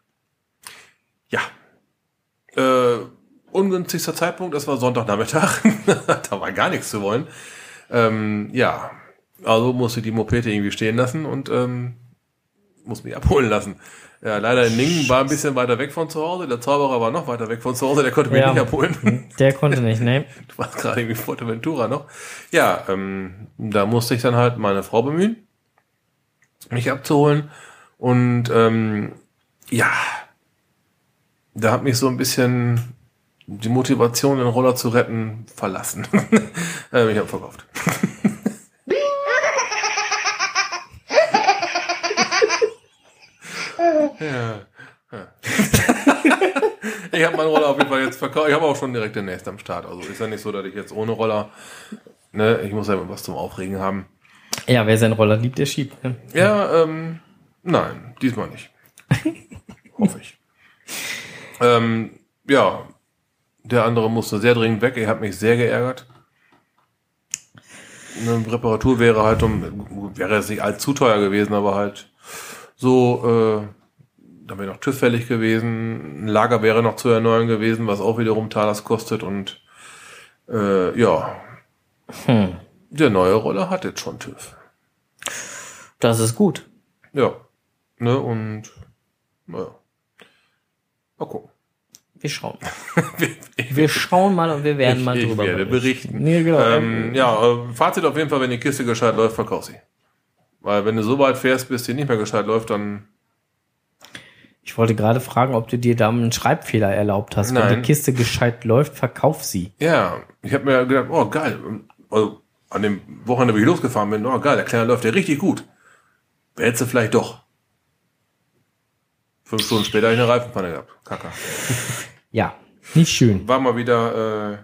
Ja. Äh, ungünstigster Zeitpunkt, das war Sonntagnachmittag. da war gar nichts zu wollen. Ähm, ja, also musste ich die Mopete irgendwie stehen lassen und ähm, muss mich abholen lassen. Ja, leider in Lingen war ein bisschen weiter weg von zu Hause. Der Zauberer war noch weiter weg von zu Hause, der konnte mich Ja. nicht abholen. Der konnte nicht, ne? Du warst gerade irgendwie Fuerteventura noch. Ja, ähm, da musste ich dann halt meine Frau bemühen, mich abzuholen. Und ähm, ja, da hat mich so ein bisschen die Motivation, den Roller zu retten, verlassen. ähm, ich habe verkauft. ja. ja. ich habe meinen Roller auf jeden Fall jetzt verkauft. Ich habe auch schon direkt den nächsten am Start. Also ist ja nicht so, dass ich jetzt ohne Roller, ne, ich muss ja immer was zum Aufregen haben. Ja, wer seinen Roller liebt, der schiebt. Ne? Ja, ähm, nein, diesmal nicht. Hoffe ich. Ähm, ja, der andere musste sehr dringend weg. Er hat mich sehr geärgert. Eine Reparatur wäre halt um, wäre jetzt nicht allzu teuer gewesen, aber halt so, äh, da wäre noch TÜV fällig gewesen. Ein Lager wäre noch zu erneuern gewesen, was auch wiederum Talers kostet und äh, ja, Hm. der neue Roller hat jetzt schon TÜV. Das ist gut. Ja. Ne, und naja. Mal gucken. Wir schauen. wir schauen mal und wir werden ich, mal ich drüber werde berichten. Nee, genau. Ähm, ja, äh, Fazit auf jeden Fall, wenn die Kiste gescheit läuft, verkauf sie. Weil wenn du so weit fährst, bis die nicht mehr gescheit läuft, dann Ich wollte gerade fragen, ob du dir da einen Schreibfehler erlaubt hast. Wenn Nein. die Kiste gescheit läuft, verkauf sie. Ja, ich habe mir gedacht, oh geil, also an dem Wochenende, wo ich losgefahren bin, oh geil, der Kleine läuft ja richtig gut. Wer hätte vielleicht doch? Fünf Stunden später habe ich eine Reifenpanne gehabt. Kacker. Ja, nicht schön. War mal wieder äh,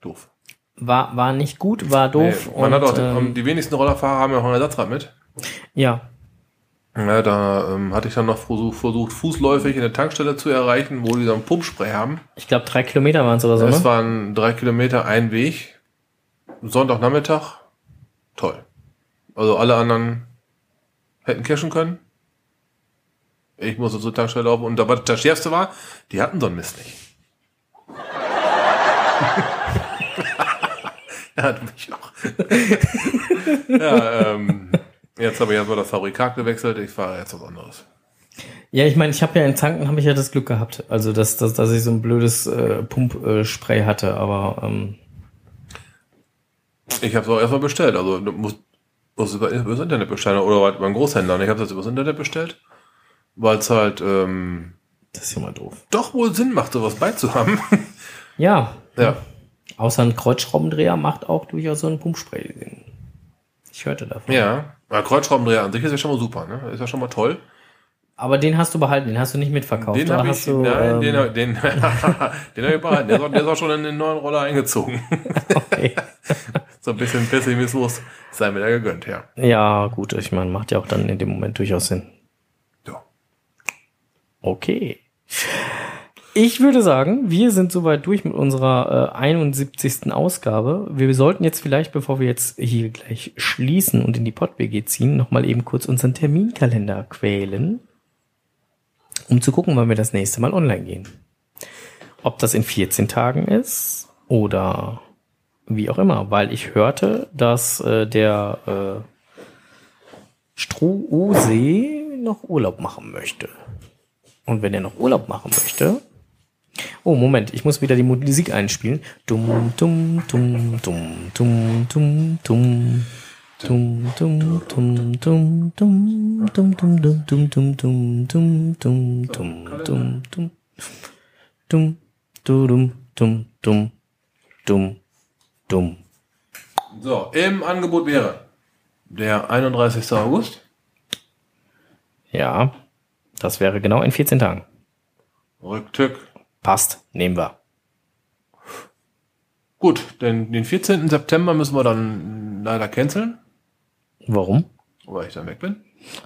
doof. War, war nicht gut, war doof. Nee, man und, hat auch, ähm, die wenigsten Rollerfahrer haben ja auch ein Ersatzrad mit. ja, Ja, da ähm, hatte ich dann noch versucht, versucht, fußläufig eine Tankstelle zu erreichen, wo die so ein Pumpspray haben. ich glaube drei Kilometer waren es oder so, Es ne? waren drei Kilometer ein Weg. Sonntagnachmittag. Toll. Also alle anderen hätten cashen können. Ich musste zur Tankstelle laufen. Und aber das Schärfste war, die hatten so einen Mist nicht. ja, du mich auch. ja, ähm, jetzt habe ich erstmal das Fabrikat gewechselt. Ich fahre jetzt was anderes. Ja, ich meine, ich habe ja in Zanken habe ich ja das Glück gehabt, also dass, dass, dass ich so ein blödes äh, Pumpspray hatte, aber ähm, Ich habe es auch erstmal bestellt. Also du musst, musst über, über das Internet bestellen oder beim Großhändler. Und ich habe das übers Internet bestellt, weil es halt ähm, das ist ja mal doof. doch wohl Sinn macht, sowas beizuhaben. Ja, ja. außer ein Kreuzschraubendreher macht auch durchaus so ein Pumpspray Sinn. Ich hörte davon. Ja. Aber Kreuzschraubendreher an sich ist ja schon mal super, ne? Ist ja schon mal toll. Aber den hast du behalten, den hast du nicht mitverkauft. Den oder habe hast ich, du, nein, ähm, den, hab- den, den habe ich behalten. Der ist, auch, der ist auch schon in den neuen Roller eingezogen. okay. so ein bisschen Pessimismus sei mir da gegönnt, ja. Ja, gut, ich meine, macht ja auch dann in dem Moment durchaus Sinn. Okay. Ich würde sagen, wir sind soweit durch mit unserer äh, 71. Ausgabe. Wir sollten jetzt vielleicht, bevor wir jetzt hier gleich schließen und in die Pott-WG ziehen, nochmal eben kurz unseren Terminkalender quälen, um zu gucken, wann wir das nächste Mal online gehen. Ob das in 14 Tagen ist oder wie auch immer, weil ich hörte, dass äh, der äh, Strohsee noch Urlaub machen möchte. Und wenn er noch Urlaub machen möchte. Oh, Moment, ich muss wieder die Musik einspielen. Dum, dum, dum, dum, dum, dum, dum. Dum, dum, dum, dum, dum, dum, dum, dum, dum, dum, dum, dum, dum, dum, dum, dum. Dum, du, dum, dum, dum, dum, dum. So, im Angebot wäre der 31. August. Ja, das wäre genau in 14 Tagen. Rücktück. Passt, nehmen wir. Gut, denn den 14. September müssen wir dann leider canceln, Warum? weil ich dann weg bin.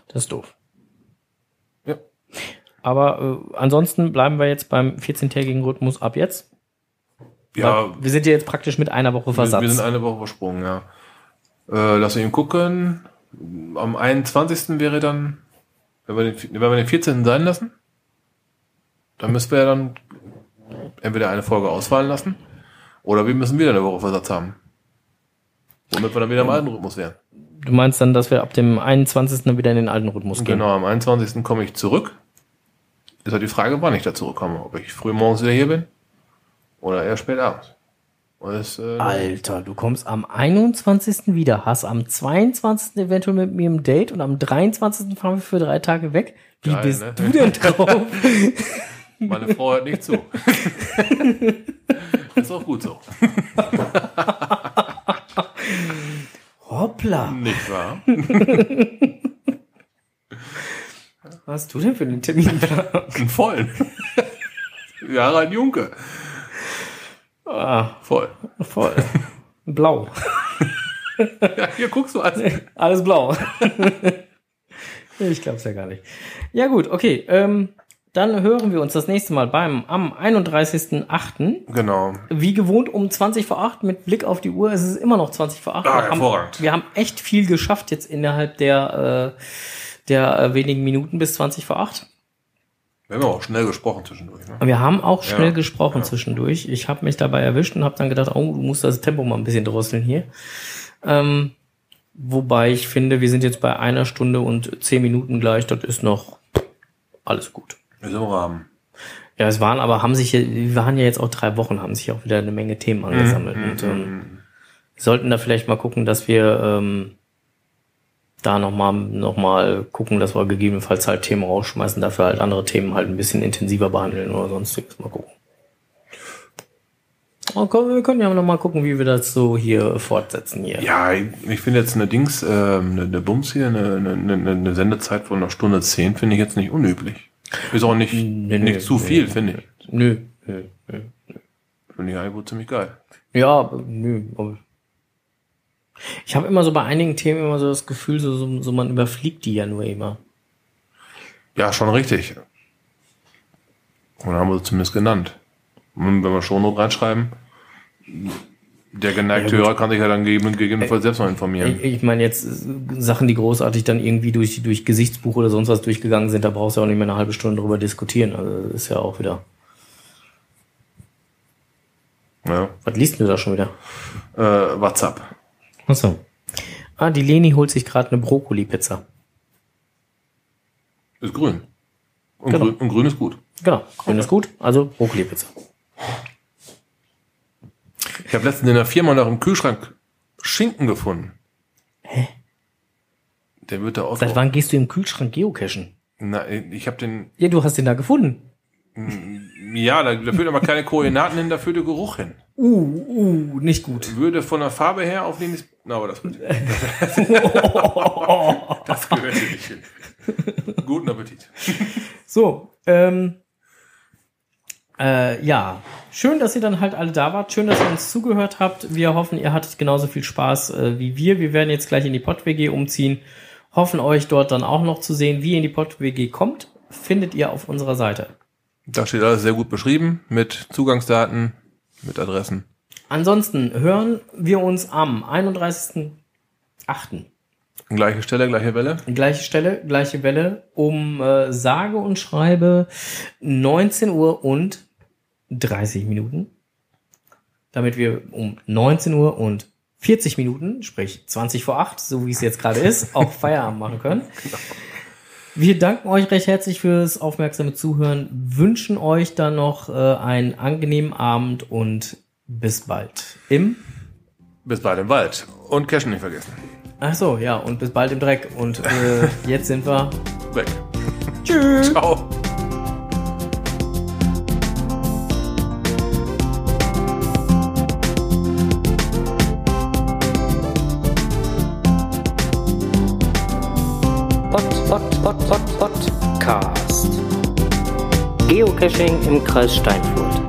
Das ist doof. Ja. Aber äh, ansonsten bleiben wir jetzt beim 14-tägigen Rhythmus ab jetzt. Ja, Weil wir sind ja jetzt praktisch mit einer Woche wir, Versatz. wir sind eine Woche versprungen, ja. Äh, lass ihn gucken. Am 21. wäre dann, wenn wir, den, wenn wir den 14. sein lassen, dann müssen wir ja dann entweder eine Folge ausfallen lassen oder wir müssen wieder eine Woche Versatz haben. Womit wir dann wieder im alten Rhythmus wären. du meinst dann, dass wir ab dem 21. dann wieder in den alten Rhythmus gehen? Genau, am 21. komme ich zurück. Ist halt die Frage, wann ich da zurückkomme. Ob ich früh morgens wieder hier bin oder eher spät abends. Das, äh, Alter, du kommst am 21. wieder, hast am 22. eventuell mit mir ein Date und am 23. fahren wir für drei Tage weg. Wie Geil, bist ne? du denn drauf? Meine Frau hört nicht zu. ist auch gut so. Hoppla. Nicht wahr? Was hast du denn für einen Terminplan? Einen vollen. Harald Junke. Ah, Voll. voll. Blau. Ja, hier guckst du als. Alles blau. ich glaub's ja gar nicht. Ja gut, okay. Ähm, dann hören wir uns das nächste Mal beim am 31.08. Genau. Wie gewohnt um 20 vor 8 mit Blick auf die Uhr. Es ist immer noch 20 vor 8. Ah, wir, haben, hervorragend. wir haben echt viel geschafft jetzt innerhalb der, äh, der äh, wenigen Minuten bis 20 vor 8. Wir haben auch schnell gesprochen zwischendurch. Ne? Wir haben auch schnell Ja, gesprochen ja. zwischendurch. Ich habe mich dabei erwischt und habe dann gedacht, oh, du musst das Tempo mal ein bisschen drosseln hier. Ähm, wobei ich finde, wir sind jetzt bei einer Stunde und zehn Minuten gleich. Das ist noch alles gut. Sind im Rahmen. Ja, es waren aber, haben sich, wir waren ja jetzt auch drei Wochen, haben sich auch wieder eine Menge Themen angesammelt. und ähm, wir sollten da vielleicht mal gucken, dass wir ähm, da nochmal noch mal gucken, dass wir gegebenenfalls halt Themen rausschmeißen, dafür halt andere Themen halt ein bisschen intensiver behandeln oder sonstiges. Mal gucken. Okay, wir können ja noch mal gucken, wie wir das so hier fortsetzen hier. Ja, ich finde jetzt eine Dings, äh, eine, eine Bums hier, eine, eine, eine Sendezeit von einer Stunde zehn finde ich jetzt nicht unüblich. Ist auch nicht, Nee, nicht nee, zu nee, viel, finde ich. Nö, nö, nö. Finde ich eigentlich ziemlich geil. Ja, aber nö. Aber ich habe immer so bei einigen Themen immer so das Gefühl, so, so, so man überfliegt die ja nur immer. Ja, schon richtig. Und haben wir sie zumindest genannt. Und wenn wir schon noch reinschreiben, der geneigte Ja. Hörer kann sich ja dann gegeben- gegebenenfalls selbst noch informieren. Ich, ich meine jetzt äh, Sachen, die großartig dann irgendwie durch, durch Gesichtsbuch oder sonst was durchgegangen sind, da brauchst du auch nicht mehr eine halbe Stunde drüber diskutieren. Also ist ja auch wieder. Ja. Was liest du da schon wieder? Äh, WhatsApp. Achso. Ah, die Leni holt sich gerade eine Brokkoli-Pizza. Ist grün. Und, Genau. grün, und grün ist gut. Genau, grün ist gut, also Brokkoli-Pizza. Ich habe letztens in der Firma nach dem Kühlschrank Schinken gefunden. Hä? Der wird da auch. Seit wann gehst du im Kühlschrank geocachen? Na, ich habe den. Ja, du hast den da gefunden. Ja, da, da führt aber keine Koordinaten hin, da führt der Geruch hin. Uh, uh, nicht gut. Würde von der Farbe her auf den. Na, aber das wird. das gehört hier nicht hin. Guten Appetit. So, ähm, äh, ja, schön, dass ihr dann halt alle da wart. Schön, dass ihr uns zugehört habt. Wir hoffen, ihr hattet genauso viel Spaß äh, wie wir. Wir werden jetzt gleich in die Pott-WG umziehen. Hoffen euch dort dann auch noch zu sehen. Wie ihr in die Pott-WG kommt, findet ihr auf unserer Seite. Da steht alles sehr gut beschrieben mit Zugangsdaten, mit Adressen. Ansonsten hören wir uns am 31.08. Gleiche Stelle, gleiche Welle. Gleiche Stelle, gleiche Welle, um äh, sage und schreibe 19 Uhr und 30 Minuten. Damit wir um 19 Uhr und 40 Minuten, sprich 20 vor 8, so wie es jetzt gerade ist, auch Feierabend machen können. Wir danken euch recht herzlich fürs aufmerksame Zuhören, wünschen euch dann noch äh, einen angenehmen Abend und bis bald im Bis bald im Wald. Und Cashen nicht vergessen. Ach so, ja, und bis bald im Dreck. Und äh, jetzt sind wir. Weg. Tschüss. Ciao. Pod, Pod, Pod, Pod, Podcast. Geocaching im Kreis Steinfurt.